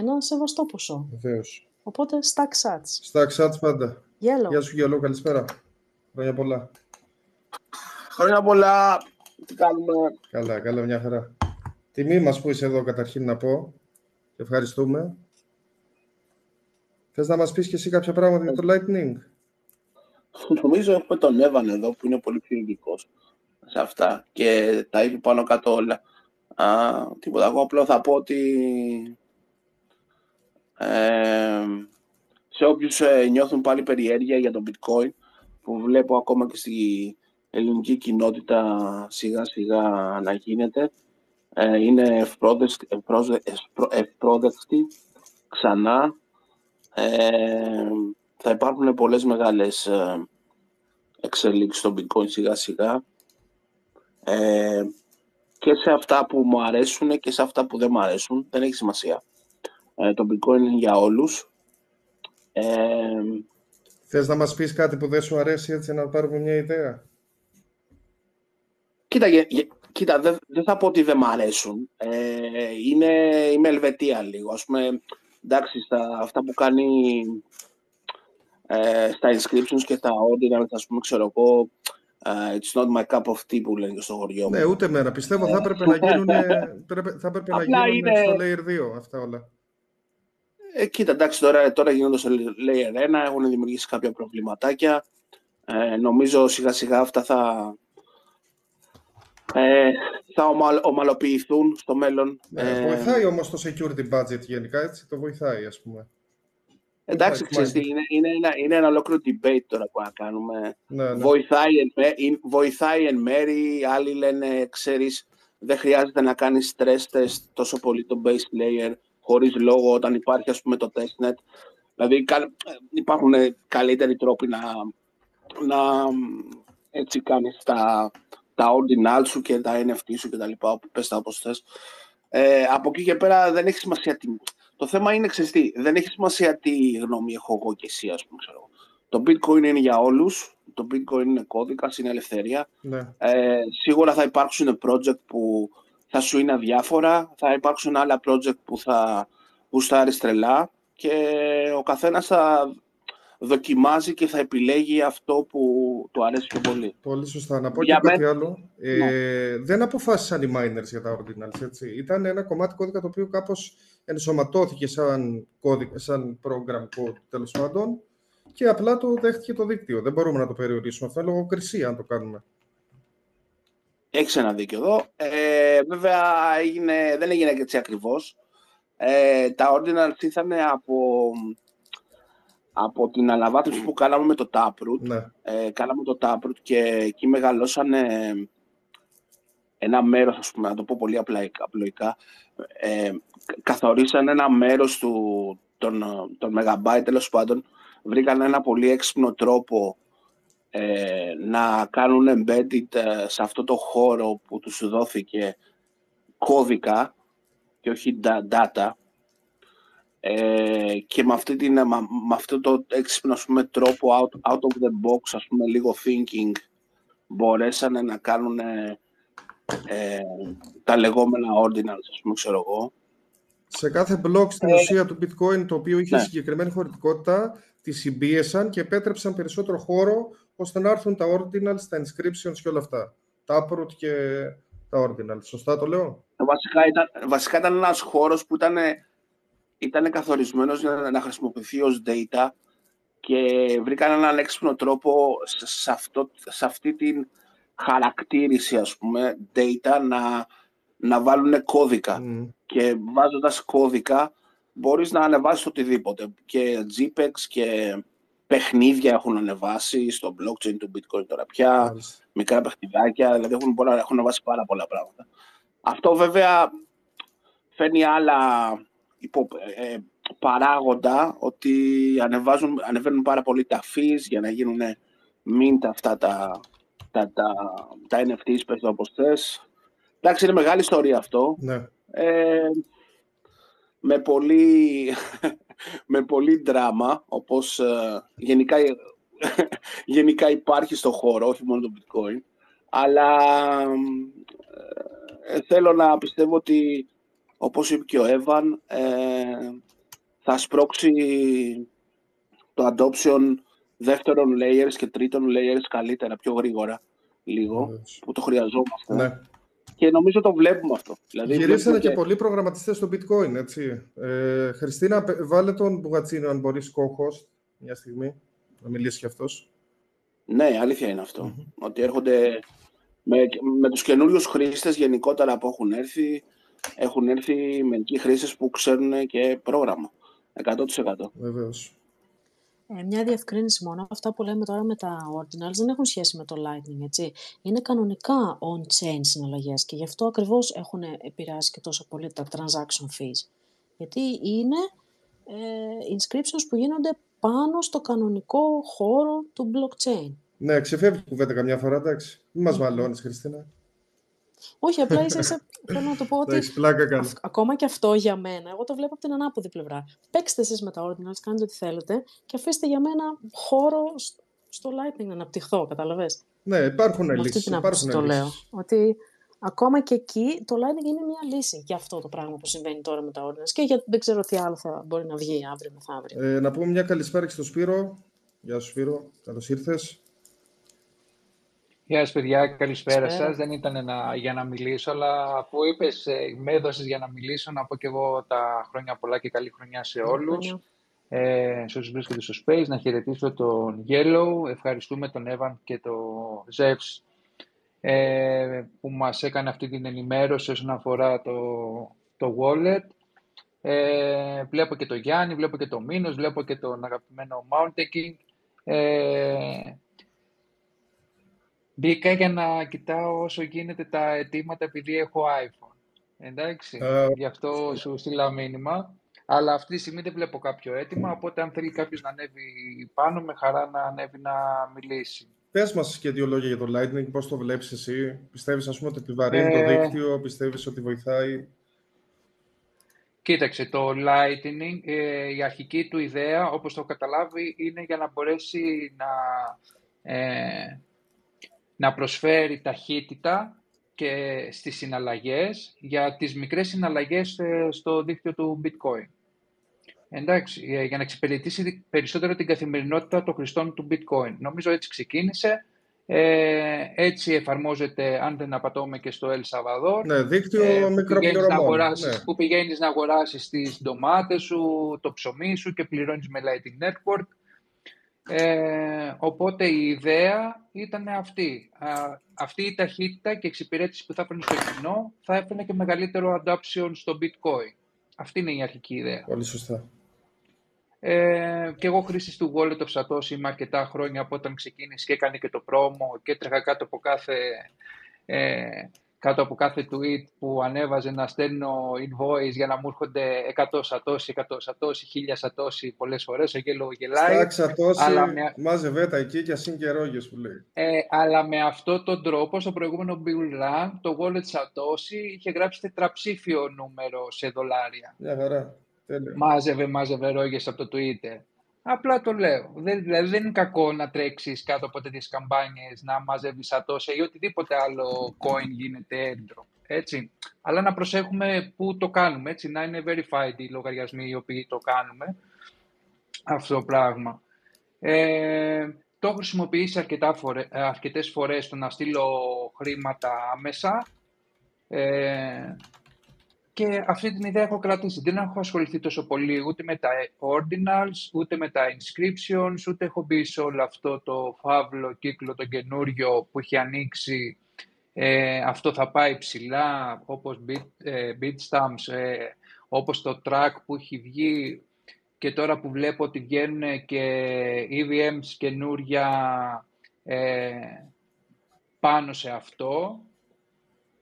ένα σεβαστό ποσό. Βεβαίως. Οπότε, stack sats. Στα ξάτς πάντα. Yellow. Γεια σου Γιώλο, καλησπέρα. Χρόνια πολλά. Χρόνια πολλά. Τι κάνουμε; Καλά, καλά, μια χαρά. Τιμή μας που είσαι εδώ καταρχήν να πω. Και ευχαριστούμε. Θες να μας πεις και εσύ κάποια πράγματα για το Lightning; Νομίζω έχουμε τον Εύαν εδώ που είναι πολύ πιο ειδικό σε αυτά και τα είπε πάνω κάτω όλα. Α, τίποτα. Εγώ απλά θα πω ότι ε, σε όποιους ε, νιώθουν πάλι περιέργεια για το bitcoin που βλέπω ακόμα και στη ελληνική κοινότητα σιγά σιγά να γίνεται ε, είναι ευπρόδεκτη, ευπρόσδε- ευπρό- ευπρόδεκτη ξανά. Ε, θα υπάρχουν πολλές μεγάλες ε, εξελίξεις στο bitcoin σιγά σιγά. Ε, και σε αυτά που μου αρέσουν και σε αυτά που δεν μου αρέσουν δεν έχει σημασία. Ε, το bitcoin είναι για όλους. Ε, Θες να μας πεις κάτι που δεν σου αρέσει έτσι να πάρουμε μια ιδέα; κοίτα, γε- γε- κοίτα δεν, δεν θα πω ότι δεν μ' αρέσουν ε, είναι, είμαι Ελβετία λίγο ας πούμε εντάξει στα, αυτά που κάνει ε, στα inscriptions και τα ordinals, ας πούμε, ξέρω εγώ, uh, it's not my cup of tea που λένε και στο χωριό μου. Ναι, ούτε εμένα. Πιστεύω θα έπρεπε να γίνουν, θα έπρεπε να γίνουν είναι... στο Layer 2 αυτά όλα. Ε, κοίτα, εντάξει, τώρα, τώρα γίνονται στο Layer 1, έχουν δημιουργήσει κάποια προβληματάκια. Ε, νομίζω σιγά σιγά αυτά θα, ε, θα ομαλ, ομαλοποιηθούν στο μέλλον. Ναι, ε, βοηθάει όμως το security budget γενικά, έτσι, το βοηθάει ας πούμε. Εντάξει, ξέρεις, είναι, είναι, ένα, είναι ένα ολόκληρο debate τώρα που να κάνουμε. Ναι, ναι. Βοηθάει, εν, βοηθάει εν μέρη, άλλοι λένε, ξέρεις, δεν χρειάζεται να κάνεις stress test τόσο πολύ το base layer, χωρίς λόγο, όταν υπάρχει, ας πούμε, το testnet. Δηλαδή, υπάρχουν καλύτεροι τρόποι να, να έτσι κάνεις τα, τα ordinal σου και τα NFT σου και τα λοιπά, πες τα όπως θες. Ε, από εκεί και πέρα δεν έχει σημασία τι... Το θέμα είναι ξεστή, δεν έχει σημασία τι γνώμη έχω εγώ και εσύ, ας πούμε, ξέρω. Το bitcoin είναι για όλους, το bitcoin είναι κώδικα, είναι ελευθερία. Ναι. Ε, σίγουρα θα υπάρξουν project που θα σου είναι αδιάφορα, θα υπάρξουν άλλα project που θα γουστάρεις τρελά και ο καθένας θα δοκιμάζει και θα επιλέγει αυτό που του αρέσει πιο πολύ. Πολύ σωστά. Να πω για και κάτι άλλο. Ε, ναι. δεν αποφάσισαν οι miners για τα ordinals, έτσι. Ήταν ένα κομμάτι κώδικα το οποίο κάπως ενσωματώθηκε σαν, κώδικα, σαν program code, τέλος πάντων, και απλά το δέχτηκε το δίκτυο. Δεν μπορούμε να το περιορίσουμε. Αυτό είναι λογοκρισία, αν το κάνουμε. Έχεις ένα δίκιο εδώ. Ε, βέβαια, έγινε, δεν έγινε και έτσι ακριβώς. Ε, τα ordinals ήρθαν από από την αναβάθμιση που κάναμε με το Taproot. Ναι. Ε, κάναμε το Taproot και εκεί μεγαλώσανε ένα μέρος, ας πούμε, να το πω πολύ απλοϊκά, ε, καθορίσαν ένα μέρος του, των, των Megabyte, τέλος πάντων, βρήκαν ένα πολύ έξυπνο τρόπο ε, να κάνουν embedded ε, σε αυτό το χώρο που τους δόθηκε κώδικα και όχι data, ε, και με, αυτή την, με, αυτό το έξυπνο πούμε, τρόπο out, out of the box, ας πούμε, λίγο thinking, μπορέσανε να κάνουν ε, τα λεγόμενα ordinals, ας πούμε, ξέρω εγώ. Σε κάθε block στην ε, ουσία του bitcoin, το οποίο είχε ναι. συγκεκριμένη χωρητικότητα, τη συμπίεσαν και επέτρεψαν περισσότερο χώρο ώστε να έρθουν τα ordinals, τα inscriptions και όλα αυτά. Τα uproot και τα ordinals. Σωστά το λέω; Βασικά ήταν, βασικά ήταν ένας χώρος που ήταν ήταν καθορισμένος για να χρησιμοποιηθεί ως data και βρήκαν έναν έξυπνο τρόπο σε, αυτό, σε αυτή την χαρακτήριση, ας πούμε, data να, να βάλουν κώδικα. Και βάζοντας κώδικα μπορείς να ανεβάσεις οτιδήποτε. Και JPEGs και παιχνίδια έχουν ανεβάσει στο blockchain του bitcoin τώρα πια, μικρά παιχνιδάκια, δηλαδή έχουν, έχουν ανεβάσει πάρα πολλά πράγματα. Αυτό βέβαια φέρνει άλλα υπό, ε, παράγοντα ότι ανεβάζουν, ανεβαίνουν πάρα πολύ τα fees για να γίνουν mint αυτά τα, τα, τα, τα NFTs, πες το όπως θες. Εντάξει, είναι μεγάλη ιστορία αυτό. Ναι. Ε, με πολύ, με πολύ δράμα, όπως ε, γενικά, γενικά υπάρχει στο χώρο, όχι μόνο το bitcoin. Αλλά ε, θέλω να πιστεύω ότι όπως είπε και ο Εύαν, ε, θα σπρώξει το adoption δεύτερων layers και τρίτων layers καλύτερα, πιο γρήγορα λίγο, που το χρειαζόμαστε. Ναι. Και νομίζω το βλέπουμε αυτό. Δηλαδή, Γυρίσανε και... και πολλοί προγραμματιστές στο bitcoin, έτσι. Ε, Χριστίνα, βάλε τον Μπουγατσίνο, αν μπορείς, co-host, μια στιγμή, να μιλήσει κι αυτός. Ναι, αλήθεια είναι Ότι έρχονται με, με τους καινούριους χρήστες γενικότερα που έχουν έρθει, έχουν έρθει μερικοί χρήστες που ξέρουν και πρόγραμμα. 100%. Βεβαίως. Ε, μια διευκρίνηση μόνο. Αυτά που λέμε τώρα με τα ordinals δεν έχουν σχέση με το Lightning, έτσι. Είναι κανονικά on-chain συναλλαγές και γι' αυτό ακριβώς έχουν επηρεάσει και τόσο πολύ τα transaction fees. Γιατί είναι ε, inscriptions που γίνονται πάνω στο κανονικό χώρο του blockchain. Ναι, ξεφεύγει κουβέντα καμιά φορά, εντάξει. Μην μας μαλώνεις, Χριστίνα. Όχι, απλά είσαι, είσαι θέλω να το πω ότι πλάκα ακόμα και αυτό για μένα, εγώ το βλέπω από την ανάποδη πλευρά. Παίξτε εσείς με τα ordinals, κάντε ό,τι θέλετε και αφήστε για μένα χώρο στο Lightning να αναπτυχθώ, καταλαβες; Ναι, υπάρχουν λύσεις. Αυτή την υπάρχουν το λέω, ότι ακόμα και εκεί το Lightning είναι μια λύση για αυτό το πράγμα που συμβαίνει τώρα με τα ordinals και για, δεν ξέρω τι άλλο θα μπορεί να βγει αύριο μεθαύριο. Ε, να πούμε μια καλησπέρα και στο Σπύρο. Γεια σου Σπύρο, καλώς ήρθες. Γεια σας παιδιά, καλησπέρα σας. Δεν ήταν να, για να μιλήσω, αλλά αφού είπες, ε, με έδωσες για να μιλήσω, να πω και εγώ τα χρόνια πολλά και καλή χρονιά σε όλους. Ε, σε όσους βρίσκονται στο Space, να χαιρετήσω τον Yellow, ευχαριστούμε τον Evan και τον Zevs ε, που μας έκανε αυτή την ενημέρωση όσον αφορά το, το wallet. Ε, βλέπω και το Γιάννη, βλέπω και το Μίνος, βλέπω και τον αγαπημένο Mountain Ε, μπήκα για να κοιτάω όσο γίνεται τα αιτήματα επειδή έχω iPhone. Εντάξει, uh, γι' αυτό σου στείλα μήνυμα. Αλλά αυτή τη στιγμή δεν βλέπω κάποιο αίτημα, οπότε αν θέλει κάποιος να ανέβει πάνω, με χαρά να ανέβει να μιλήσει. Πες μας και δύο λόγια για το Lightning, πώς το βλέπεις εσύ. Πιστεύεις, ας πούμε, ότι επιβαρύνει ε... το δίκτυο, πιστεύεις ότι βοηθάει; Κοίταξε, το Lightning, ε, η αρχική του ιδέα, όπως το καταλάβει, είναι για να μπορέσει να, ε, να προσφέρει ταχύτητα και στις συναλλαγές για τις μικρές συναλλαγές ε, στο δίκτυο του Bitcoin. Εντάξει, ε, για να εξυπηρετήσει περισσότερο την καθημερινότητα των χρηστών του Bitcoin. Νομίζω έτσι ξεκίνησε. Ε, έτσι εφαρμόζεται, αν δεν απατώμε, και στο El Salvador. Ναι, δίκτυο ε, μικροπληρωμών. Ναι. Που πηγαίνεις να αγοράσεις τις ντομάτες σου, το ψωμί σου και πληρώνεις με Lightning Network. Ε, οπότε η ιδέα ήταν αυτή. αυτή η ταχύτητα και εξυπηρέτηση που θα έφερνε στο κοινό θα έφερνε και μεγαλύτερο adoption στο bitcoin. Αυτή είναι η αρχική ιδέα. Πολύ σωστά. Ε, και εγώ χρήση του Wallet of Satoshi είμαι αρκετά χρόνια από όταν ξεκίνησε και έκανε και το πρόμο και έτρεχα κάτω από κάθε, ε, κάτω από κάθε tweet που ανέβαζε να στέλνω invoice για να μου έρχονται 100 Satoshi, 100 Satoshi, 1000 Satoshi πολλές φορές, ο Γέλο γελάει. Στάξ Satoshi, με... μάζευε τα εκεί και ασύν και που λέει. Ε, αλλά με αυτόν τον τρόπο, στο προηγούμενο Bill Run, το Wallet Satoshi είχε γράψει τετραψήφιο νούμερο σε δολάρια. Μια χαρά. Μάζευε, μάζευε ρόγες από το Twitter. Απλά το λέω. Δεν, δηλαδή δεν είναι κακό να τρέξεις κάτω από τέτοιες καμπάνιες, να μαζεύεις ατόσια ή οτιδήποτε άλλο coin γίνεται airdrop. Έτσι. Αλλά να προσέχουμε πού το κάνουμε. Έτσι, να είναι verified οι λογαριασμοί οι οποίοι το κάνουμε. Αυτό το πράγμα. Ε, το έχω χρησιμοποιήσει αρκετά φορέ, αρκετές φορές στο να στείλω χρήματα άμεσα. Ε, και αυτή την ιδέα έχω κρατήσει. Δεν έχω ασχοληθεί τόσο πολύ ούτε με τα ordinals, ούτε με τα inscriptions, ούτε έχω μπει σε όλο αυτό το φαύλο κύκλο, το καινούριο που έχει ανοίξει. Ε, αυτό θα πάει ψηλά, όπως bit, ε, bitstamps, ε, όπως το track που έχει βγει και τώρα που βλέπω ότι βγαίνουν και EVMs καινούρια ε, πάνω σε αυτό.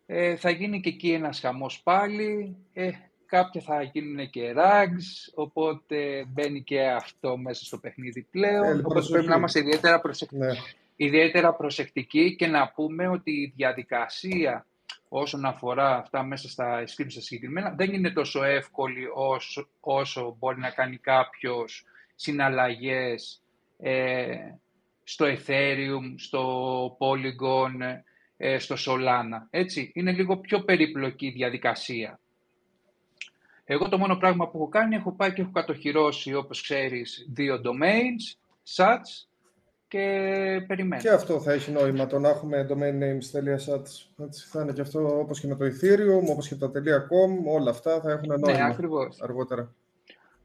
Ε, θα γίνει και εκεί ένας χαμός πάλι, ε, κάποια θα γίνουν και rags, οπότε μπαίνει και αυτό μέσα στο παιχνίδι πλέον, ε, οπότε πρέπει να είμαστε ιδιαίτερα, ναι. ιδιαίτερα προσεκτικοί και να πούμε ότι η διαδικασία όσον αφορά αυτά μέσα στα scripts συγκεκριμένα δεν είναι τόσο εύκολη όσο, όσο μπορεί να κάνει κάποιος συναλλαγές ε, στο Ethereum, στο Polygon, ε, στο Solana. Έτσι, είναι λίγο πιο περίπλοκη διαδικασία. Εγώ το μόνο πράγμα που έχω κάνει, έχω πάει και έχω κατοχυρώσει, όπως ξέρεις, δύο domains, sats και περιμένω. Και αυτό θα έχει νόημα, το να έχουμε domain names.sats. Έτσι θα είναι και αυτό όπως και με το Ethereum, όπως και τα .com, όλα αυτά θα έχουν ναι, νόημα ναι, ακριβώς. αργότερα.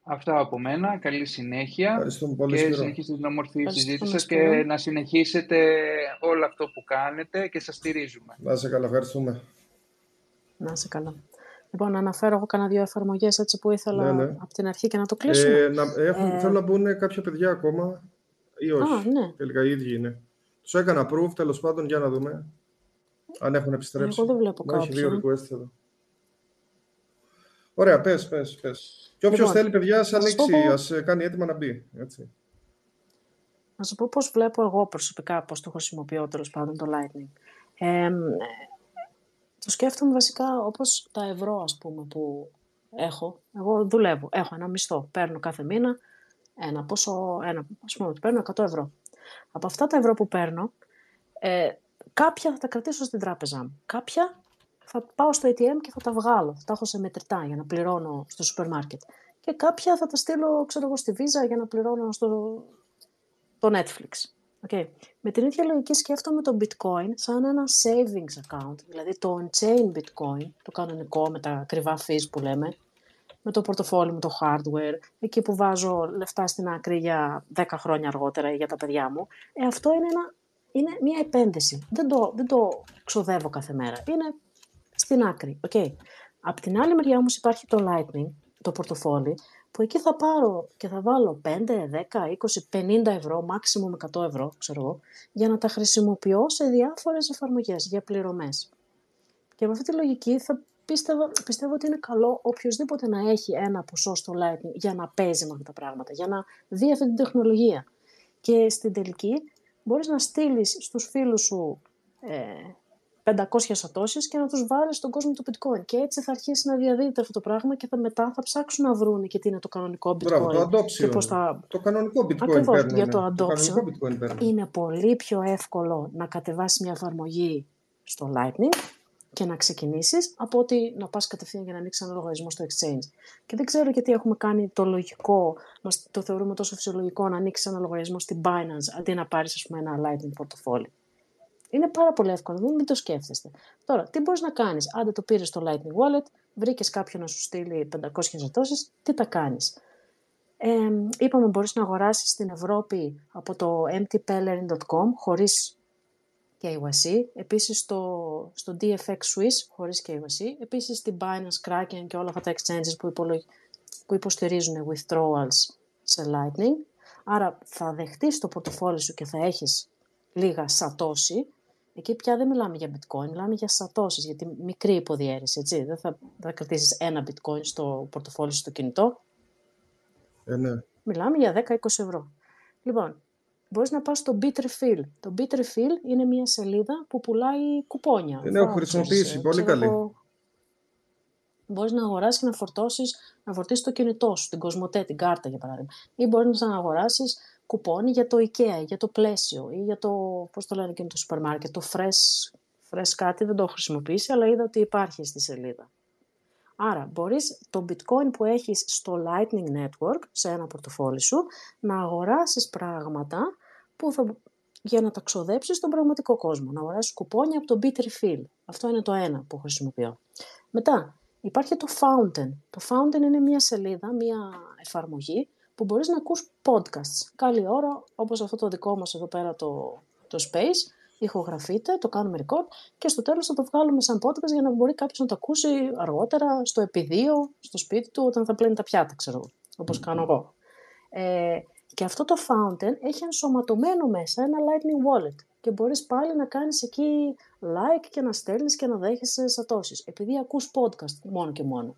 Αυτά από μένα. Καλή συνέχεια. Ευχαριστούμε πολύ. Και συνεχίστε την όμορφη συζήτηση σα και να συνεχίσετε όλο αυτό που κάνετε και σας στηρίζουμε. Να σε καλά. Ευχαριστούμε. Να σε καλά. Λοιπόν, να αναφέρω εγώ κανένα δύο εφαρμογές έτσι που ήθελα ναι, ναι. από την αρχή και να το κλείσουμε. Ε, να, έχουν, ε... Θέλω να μπουν κάποια παιδιά ακόμα ή όχι. Α, ναι. Τελικά οι ίδιοι είναι. Τους έκανα proof, τέλος πάντων, για να δούμε αν έχουν επιστρέψει. Εγώ δεν βλέπω κάποιον. Έχει δύο requests εδώ. Ωραία, πες, πες, πες. Και όποιος λοιπόν, θέλει, παιδιά, ας ανοίξει, ας ε, κάνει έτοιμα να μπει. Έτσι. Να σου πω πώς βλέπω εγώ προσωπικά, πώς το χρησιμοποιώ τέλος πάντων το Lightning. Ε, το σκέφτομαι βασικά όπως τα ευρώ, ας πούμε, που έχω. Εγώ δουλεύω, έχω ένα μισθό, παίρνω κάθε μήνα ένα πόσο, ένα, ας πούμε, παίρνω 100 ευρώ. Από αυτά τα ευρώ που παίρνω, ε, κάποια θα τα κρατήσω στην τράπεζά μου. Κάποια θα πάω στο ATM και θα τα βγάλω. Θα τα έχω σε μετρητά για να πληρώνω στο σούπερ μάρκετ. Και κάποια θα τα στείλω, ξέρω εγώ, στη Visa για να πληρώνω στο, το Netflix. Okay. Με την ίδια λογική σκέφτομαι το bitcoin σαν ένα savings account, δηλαδή το on-chain bitcoin, το κανονικό με τα ακριβά fees που λέμε, με το πορτοφόλι, με το hardware, εκεί που βάζω λεφτά στην άκρη για 10 χρόνια αργότερα ή για τα παιδιά μου. Ε, αυτό είναι, ένα, είναι μια επένδυση. Δεν το, δεν το ξοδεύω κάθε μέρα. Είναι στην άκρη. Okay. Απ' την άλλη μεριά όμως υπάρχει το Lightning, το πορτοφόλι, που εκεί θα πάρω και θα βάλω 5, 10, 20, 50 ευρώ, maximum 100 ευρώ, ξέρω εγώ, για να τα χρησιμοποιώ σε διάφορες εφαρμογές για πληρωμές. Και με αυτή τη λογική θα πιστεύω, πιστεύω ότι είναι καλό οποιοδήποτε να έχει ένα ποσό στο Lightning για να παίζει με αυτά τα πράγματα, για να δει αυτή την τεχνολογία. Και στην τελική μπορείς να στείλεις στους φίλους σου ε, 500 σατώσεις και να τους βάλεις στον κόσμο του bitcoin. Και έτσι θα αρχίσει να διαδίδεται αυτό το πράγμα και θα μετά θα ψάξουν να βρουν και τι είναι το κανονικό bitcoin. Μπράβο, το adoption. θα... Το κανονικό bitcoin Ακριβώς, παίρνουν, για το ναι. adoption κανονικό bitcoin παίρνουν. είναι πολύ πιο εύκολο να κατεβάσεις μια εφαρμογή στο Lightning και να ξεκινήσεις από ότι να πας κατευθείαν για να ανοίξεις ένα λογαριασμό στο exchange. Και δεν ξέρω γιατί έχουμε κάνει το λογικό, μας το θεωρούμε τόσο φυσιολογικό να ανοίξεις ένα λογαριασμό στην Binance αντί να πάρεις ας πούμε ένα Lightning πορτοφόλι. Είναι πάρα πολύ εύκολο, μην, μην το σκέφτεστε. Τώρα, τι μπορείς να κάνεις, άντε το πήρες στο Lightning Wallet, βρήκες κάποιον να σου στείλει 500 ζητώσεις, τι τα κάνεις; Ε, είπαμε μπορείς να αγοράσεις στην Ευρώπη από το emptypellerin.com χωρίς KYC, επίσης στο, στο DFX Swiss χωρίς KYC, επίσης στην Binance, Kraken και όλα αυτά τα exchanges που, υπολο... που υποστηρίζουν withdrawals σε Lightning. Άρα θα δεχτείς το πορτοφόλι σου και θα έχεις λίγα σατώσει. Εκεί πια δεν μιλάμε για bitcoin, μιλάμε για σατώσεις, γιατί μικρή υποδιέρεση, έτσι. Δεν θα, δεν θα κρατήσεις ένα bitcoin στο πορτοφόλι σου στο κινητό. Ε, ναι. Μιλάμε για 10-20 ευρώ. Λοιπόν, μπορείς να πας στο Bitrefill. Το Bitrefill είναι μια σελίδα που πουλάει κουπόνια. Την έχω vouchers, χρησιμοποιήσει, ε, πολύ ξέρω καλή. εγώ. Μπορείς να αγοράσεις και να φορτώσεις, να φορτίσεις το κινητό σου, την Κοσμοτέ, την κάρτα για παράδειγμα. Ή μπορείς να αγοράσεις κουπόνι για το IKEA, για το πλαίσιο ή για το, πώς το λένε και το σούπερ μάρκετ, το fresh, fresh κάτι, δεν το έχω χρησιμοποιήσει, αλλά είδα ότι υπάρχει στη σελίδα. Άρα, μπορείς το bitcoin που έχεις στο Lightning Network, σε ένα πορτοφόλι σου, να αγοράσεις πράγματα που θα, για να τα ξοδέψεις στον πραγματικό κόσμο. Να αγοράσεις κουπόνια από το Bitrefill. Αυτό είναι το ένα που χρησιμοποιώ. Μετά, υπάρχει το Fountain. Το Fountain είναι μια σελίδα, μια εφαρμογή που μπορείς να ακούς podcasts. Καλή ώρα, όπως αυτό το δικό μας εδώ πέρα το, το Space, ηχογραφείται, το κάνουμε record και στο τέλος θα το βγάλουμε σαν podcast για να μπορεί κάποιος να το ακούσει αργότερα στο επιδείο, στο σπίτι του, όταν θα πλένει τα πιάτα, ξέρω εγώ, όπως κάνω εγώ. Ε, και αυτό το Fountain έχει ενσωματωμένο μέσα ένα Lightning Wallet και μπορείς πάλι να κάνεις εκεί like και να στέλνεις και να δέχεσαι σατώσεις, επειδή ακούς podcast μόνο και μόνο.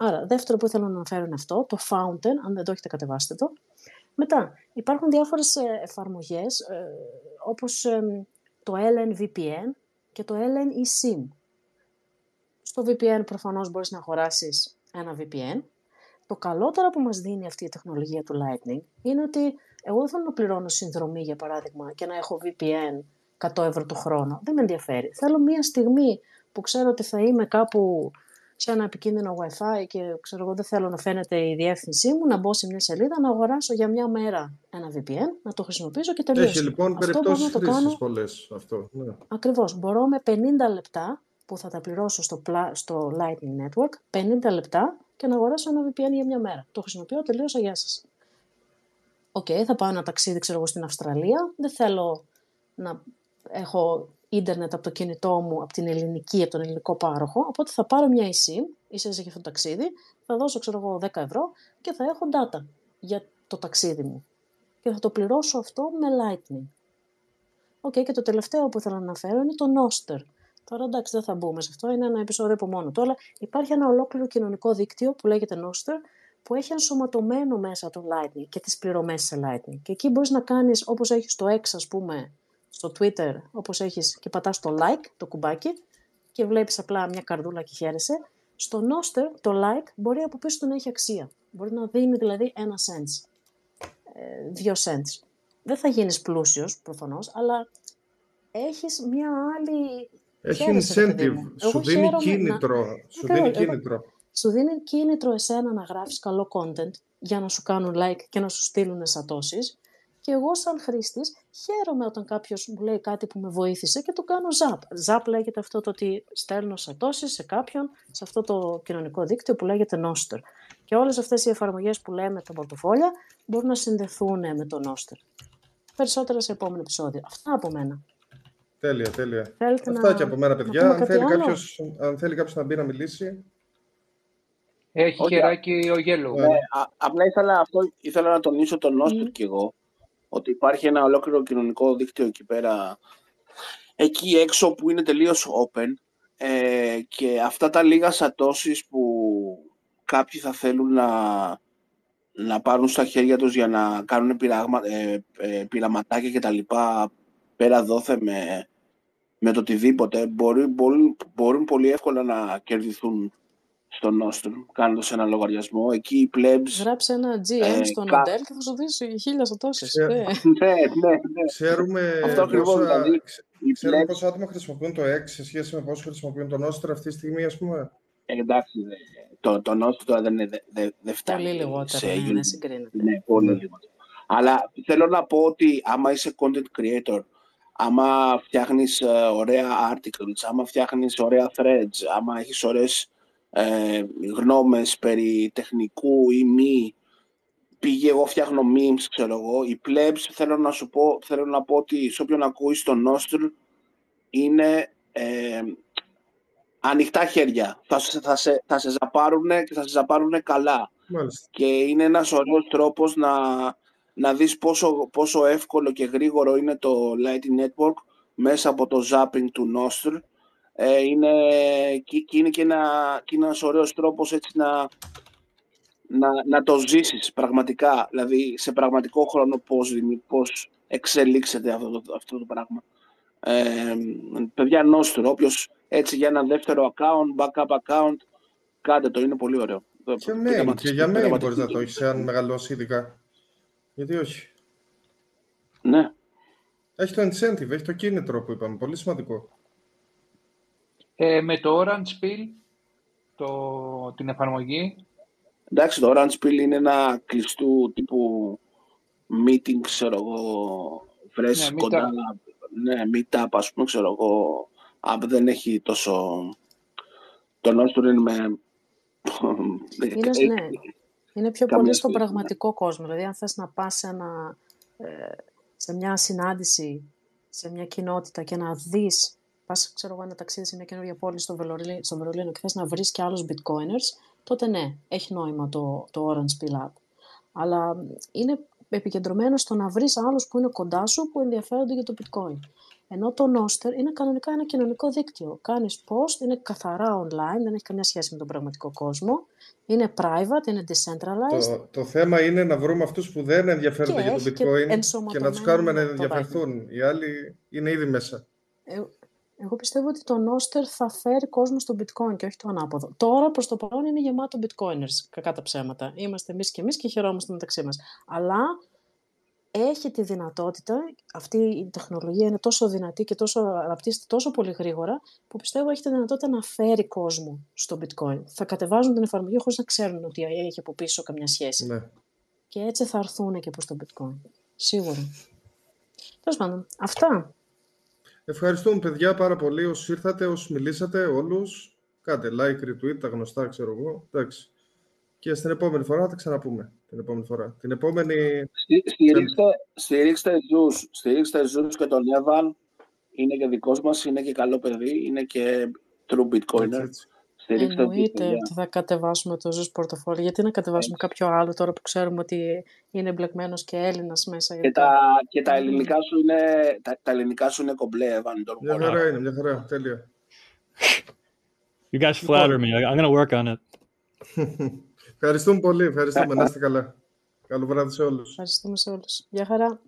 Άρα, δεύτερο που ήθελα να αναφέρω είναι αυτό, το Fountain, αν δεν το έχετε κατεβάσετε το. Μετά, υπάρχουν διάφορες ε, εφαρμογές, ε, όπως ε, το LNVPN και το LNeSIM. Στο VPN προφανώς μπορείς να αγοράσεις ένα VPN. Το καλό τώρα που μας δίνει αυτή η τεχνολογία του Lightning είναι ότι εγώ δεν θέλω να πληρώνω συνδρομή, για παράδειγμα, και να έχω VPN 100 ευρώ το χρόνο. Δεν με ενδιαφέρει. Θέλω μία στιγμή που ξέρω ότι θα είμαι κάπου σε ένα επικίνδυνο Wi-Fi και ξέρω εγώ δεν θέλω να φαίνεται η διεύθυνσή μου, να μπω σε μια σελίδα, να αγοράσω για μια μέρα ένα VPN, να το χρησιμοποιήσω και τελείωσε. Έχει λοιπόν Αυτό μπορώ περιπτώσεις να το χρήσης κάνω πολλές αυτό. Ναι. Ακριβώς. Μπορώ με 50 λεπτά που θα τα πληρώσω στο, πλα- στο Lightning Network, 50 λεπτά και να αγοράσω ένα VPN για μια μέρα. Το χρησιμοποιώ, τελείωσα, γεια σας. Οκ, θα πάω ένα ταξίδι, ξέρω εγώ, στην Αυστραλία. Δεν θέλω να έχω ίντερνετ από το κινητό μου, από την ελληνική, από τον ελληνικό πάροχο. Οπότε θα πάρω μια eSIM, ίσα ίσα για αυτό το ταξίδι, θα δώσω, ξέρω εγώ, 10 ευρώ και θα έχω data για το ταξίδι μου. Και θα το πληρώσω αυτό με Lightning. Οκ, και το τελευταίο που ήθελα να αναφέρω είναι το Nostr. Τώρα εντάξει δεν θα μπούμε σε αυτό, είναι ένα επεισόδιο από μόνο του, αλλά υπάρχει ένα ολόκληρο κοινωνικό δίκτυο που λέγεται Nostr, που έχει ενσωματωμένο μέσα το Lightning και τις πληρωμές σε Lightning. Και εκεί μπορείς να κάνεις όπως έχεις το X ας πούμε, στο Twitter, όπως έχεις και πατάς το like, το κουμπάκι, και βλέπεις απλά μια καρδούλα και χαίρεσαι. Στο Noster το like μπορεί από πίσω του να έχει αξία. Μπορεί να δίνει δηλαδή ένα cents, ε, δύο cents. Δεν θα γίνεις πλούσιος προφανώς, αλλά έχεις μια άλλη... Έχει Χαίρεσαι, ρε παιδί incentive, μου. σου Εγώ δίνει χαίρομαι να- κίνητρο. Σου Ακριβώς, δίνει εγώ- κίνητρο. σου δίνει κίνητρο εσένα να γράφεις καλό content για να σου κάνουν like και να σου στείλουν σατώσεις Και εγώ σαν χρήστης χαίρομαι όταν κάποιος μου λέει κάτι που με βοήθησε και το κάνω ζαπ. Ζαπ λέγεται αυτό το ότι στέλνω σατώσει σε κάποιον σε αυτό το κοινωνικό δίκτυο που λέγεται Noster. Και όλες αυτές οι εφαρμογές που λέμε τα πορτοφόλια μπορούν να συνδεθούν με το Noster. Περισσότερα σε επόμενο επεισόδιο. Αυτά από μένα. Τέλεια, τέλεια. Θέλετε Αυτά να- και από μένα, να παιδιά. πούμε Αν κάτι θέλει, άλλο; κάποιος, αν θέλει κάποιος να μπει να μιλήσει. Έχει Όχι, χεράκι ο Yellow. Ναι. Ναι, α- απλά ήθελα, αυτό, ήθελα να τονίσω τον Νόστορ Μμμ. κι εγώ, ότι υπάρχει ένα ολόκληρο κοινωνικό δίκτυο εκεί πέρα, εκεί έξω που είναι τελείως open ε, και αυτά τα λίγα σατώσεις που κάποιοι θα θέλουν να, να πάρουν στα χέρια τους για να κάνουν πειράγμα, ε, ε, πειραματάκια και τα λοιπά πέρα δόθε με, με το οτιδήποτε μπορεί, μπορούν, μπορούν πολύ εύκολα να κερδιθούν στον Nostrum κάνοντας ένα λογαριασμό. Εκεί οι plebs Γράψε ένα GM Ε, στον κα- Οντέλ και θα σου δώσει χίλια σατώσεις. Ξέ- Ε, ναι, ναι, ναι. Ξέρουμε, Αυτό ακριβώς, πόσα, δηλαδή, ξε- Οι ξέρουμε plebs, πόσα άτομα χρησιμοποιούν το X σε σχέση με πόσο χρησιμοποιούν τον Όστρα αυτή τη στιγμή, ας πούμε. ε, εντάξει, δε- το, το Nostrum τώρα δεν, είναι- δεν, δεν, δεν φτάνει πολύ λιγότερο, σε ναι, unit. δεν συγκρίνεται. Ναι, πολύ Ναι. λιγότερο. Αλλά θέλω να πω ότι άμα είσαι content creator, άμα φτιάχνεις ε, ωραία articles, άμα φτιάχνεις ωραία threads, άμα έχεις ωραίες ε, γνώμες περί τεχνικού ή μη, πήγε εγώ φτιάχνω memes, ξέρω εγώ, οι plebs θέλω να σου πω, θέλω να πω ότι σε όποιον ακούει στο Nostr είναι ε, ανοιχτά χέρια. Θα, σε- θα, σε, θα σε ζαπάρουνε και θα σε ζαπάρουνε καλά Μάλιστα. και είναι ένας ωραίος τρόπος να, να δεις πόσο, πόσο εύκολο και γρήγορο είναι το Lightning Network μέσα από το zapping του Nostr. Ε, είναι, και, και είναι και, ένα, και είναι ένας ωραίος τρόπος έτσι να, να, να το ζήσεις πραγματικά, δηλαδή σε πραγματικό χρόνο πώς, δημι- πώς εξελίξεται αυτό το, αυτό το πράγμα. Ε, παιδιά Nostr, όποιος έτσι για ένα δεύτερο account, backup account, κάντε το, είναι πολύ ωραίο. Και mail, Πειραματιστικό- και για mail πειραματιστικό. μπορείς να το έχεις, αν μεγαλώσει ειδικά. Γιατί όχι. Ναι. Έχει το incentive, έχει το κίνητρο που είπαμε. Πολύ σημαντικό. Ε, με το Orange Pill, το, την εφαρμογή, Εντάξει, το Orange Pill είναι ένα κλειστού τύπου meeting, ξέρω εγώ, βρες Ναι, κοντά, ναι, meetup, ας πούμε, ξέρω εγώ, αν δεν έχει τόσο... Το Nostr είναι με... Είναι, ναι, είναι πιο Καμία πολύ στον σχέση, ναι. πραγματικό κόσμο. Δηλαδή, αν θες να πας σε, ένα, ε, σε μια συνάντηση, σε μια κοινότητα και να δεις, πας, ξέρω εγώ, ένα ταξίδι σε μια καινούργια πόλη στο Βερολίνο, στο Βερολίνο και θες να βρεις και άλλους bitcoiners, τότε ναι, έχει νόημα το, το Orange Pill App. Αλλά μ, είναι επικεντρωμένο στο να βρεις άλλους που είναι κοντά σου που ενδιαφέρονται για το bitcoin. Ενώ το Noster είναι κανονικά ένα κοινωνικό δίκτυο. Κάνεις post, είναι καθαρά online, δεν έχει καμία σχέση με τον πραγματικό κόσμο. Είναι private, είναι decentralized. Το, το θέμα είναι να βρούμε αυτούς που δεν ενδιαφέρονται Και για το έχει και bitcoin και, να ενσωματωμένο τους κάνουμε να το ενδιαφερθούν. Οι άλλοι είναι ήδη μέσα. Ε, εγώ πιστεύω ότι το Noster θα φέρει κόσμο στο bitcoin και όχι το ανάποδο. Τώρα προς το παρόν είναι γεμάτο bitcoiners, κακά τα ψέματα. Είμαστε εμείς και εμείς και χαιρόμαστε μεταξύ μας. Αλλά έχει τη δυνατότητα, αυτή η τεχνολογία είναι τόσο δυνατή και τόσο αναπτύσσεται τόσο πολύ γρήγορα, που πιστεύω έχει τη δυνατότητα να φέρει κόσμο στο bitcoin. Θα κατεβάζουν την εφαρμογή χωρίς να ξέρουν ότι έχει από πίσω καμιά σχέση. Ναι. Και έτσι θα έρθουν και προς το bitcoin. Σίγουρα. Τέλος πάντων, αυτά. Ευχαριστούμε παιδιά πάρα πολύ όσοι ήρθατε, όσοι μιλήσατε, όλους. Κάντε like, retweet, τα γνωστά ξέρω εγώ. Εντάξει. Και στην επόμενη φορά θα τα ξαναπούμε. Την επόμενη φορά. Την επόμενη... Στι- Στηρίξτε, στηρίξτε Zeus, στηρίξτε Zeus και τον Εύαν. Είναι και δικός μας, είναι και καλό παιδί, είναι και true bitcoiner. Έτσι, έτσι. Στηρίξτε τους, Εννοείται παιδιά. ότι θα κατεβάσουμε το Zeus πορτοφόλι. Γιατί να κατεβάσουμε κάποιο άλλο τώρα που ξέρουμε ότι είναι εμπλεκμένος και Έλληνας μέσα. Και γιατί- τα, και τα ελληνικά σου είναι, τα, τα ελληνικά σου είναι κομπλέ, Εύαν. don't Μια worry. χαρά είναι, μια χαρά. Τέλεια. You guys flatter me. I, I'm gonna work on it. Ευχαριστούμε πολύ. Ευχαριστούμε. Να είστε καλά. Καλό βράδυ σε όλους. Ευχαριστούμε σε όλους. Γεια χαρά.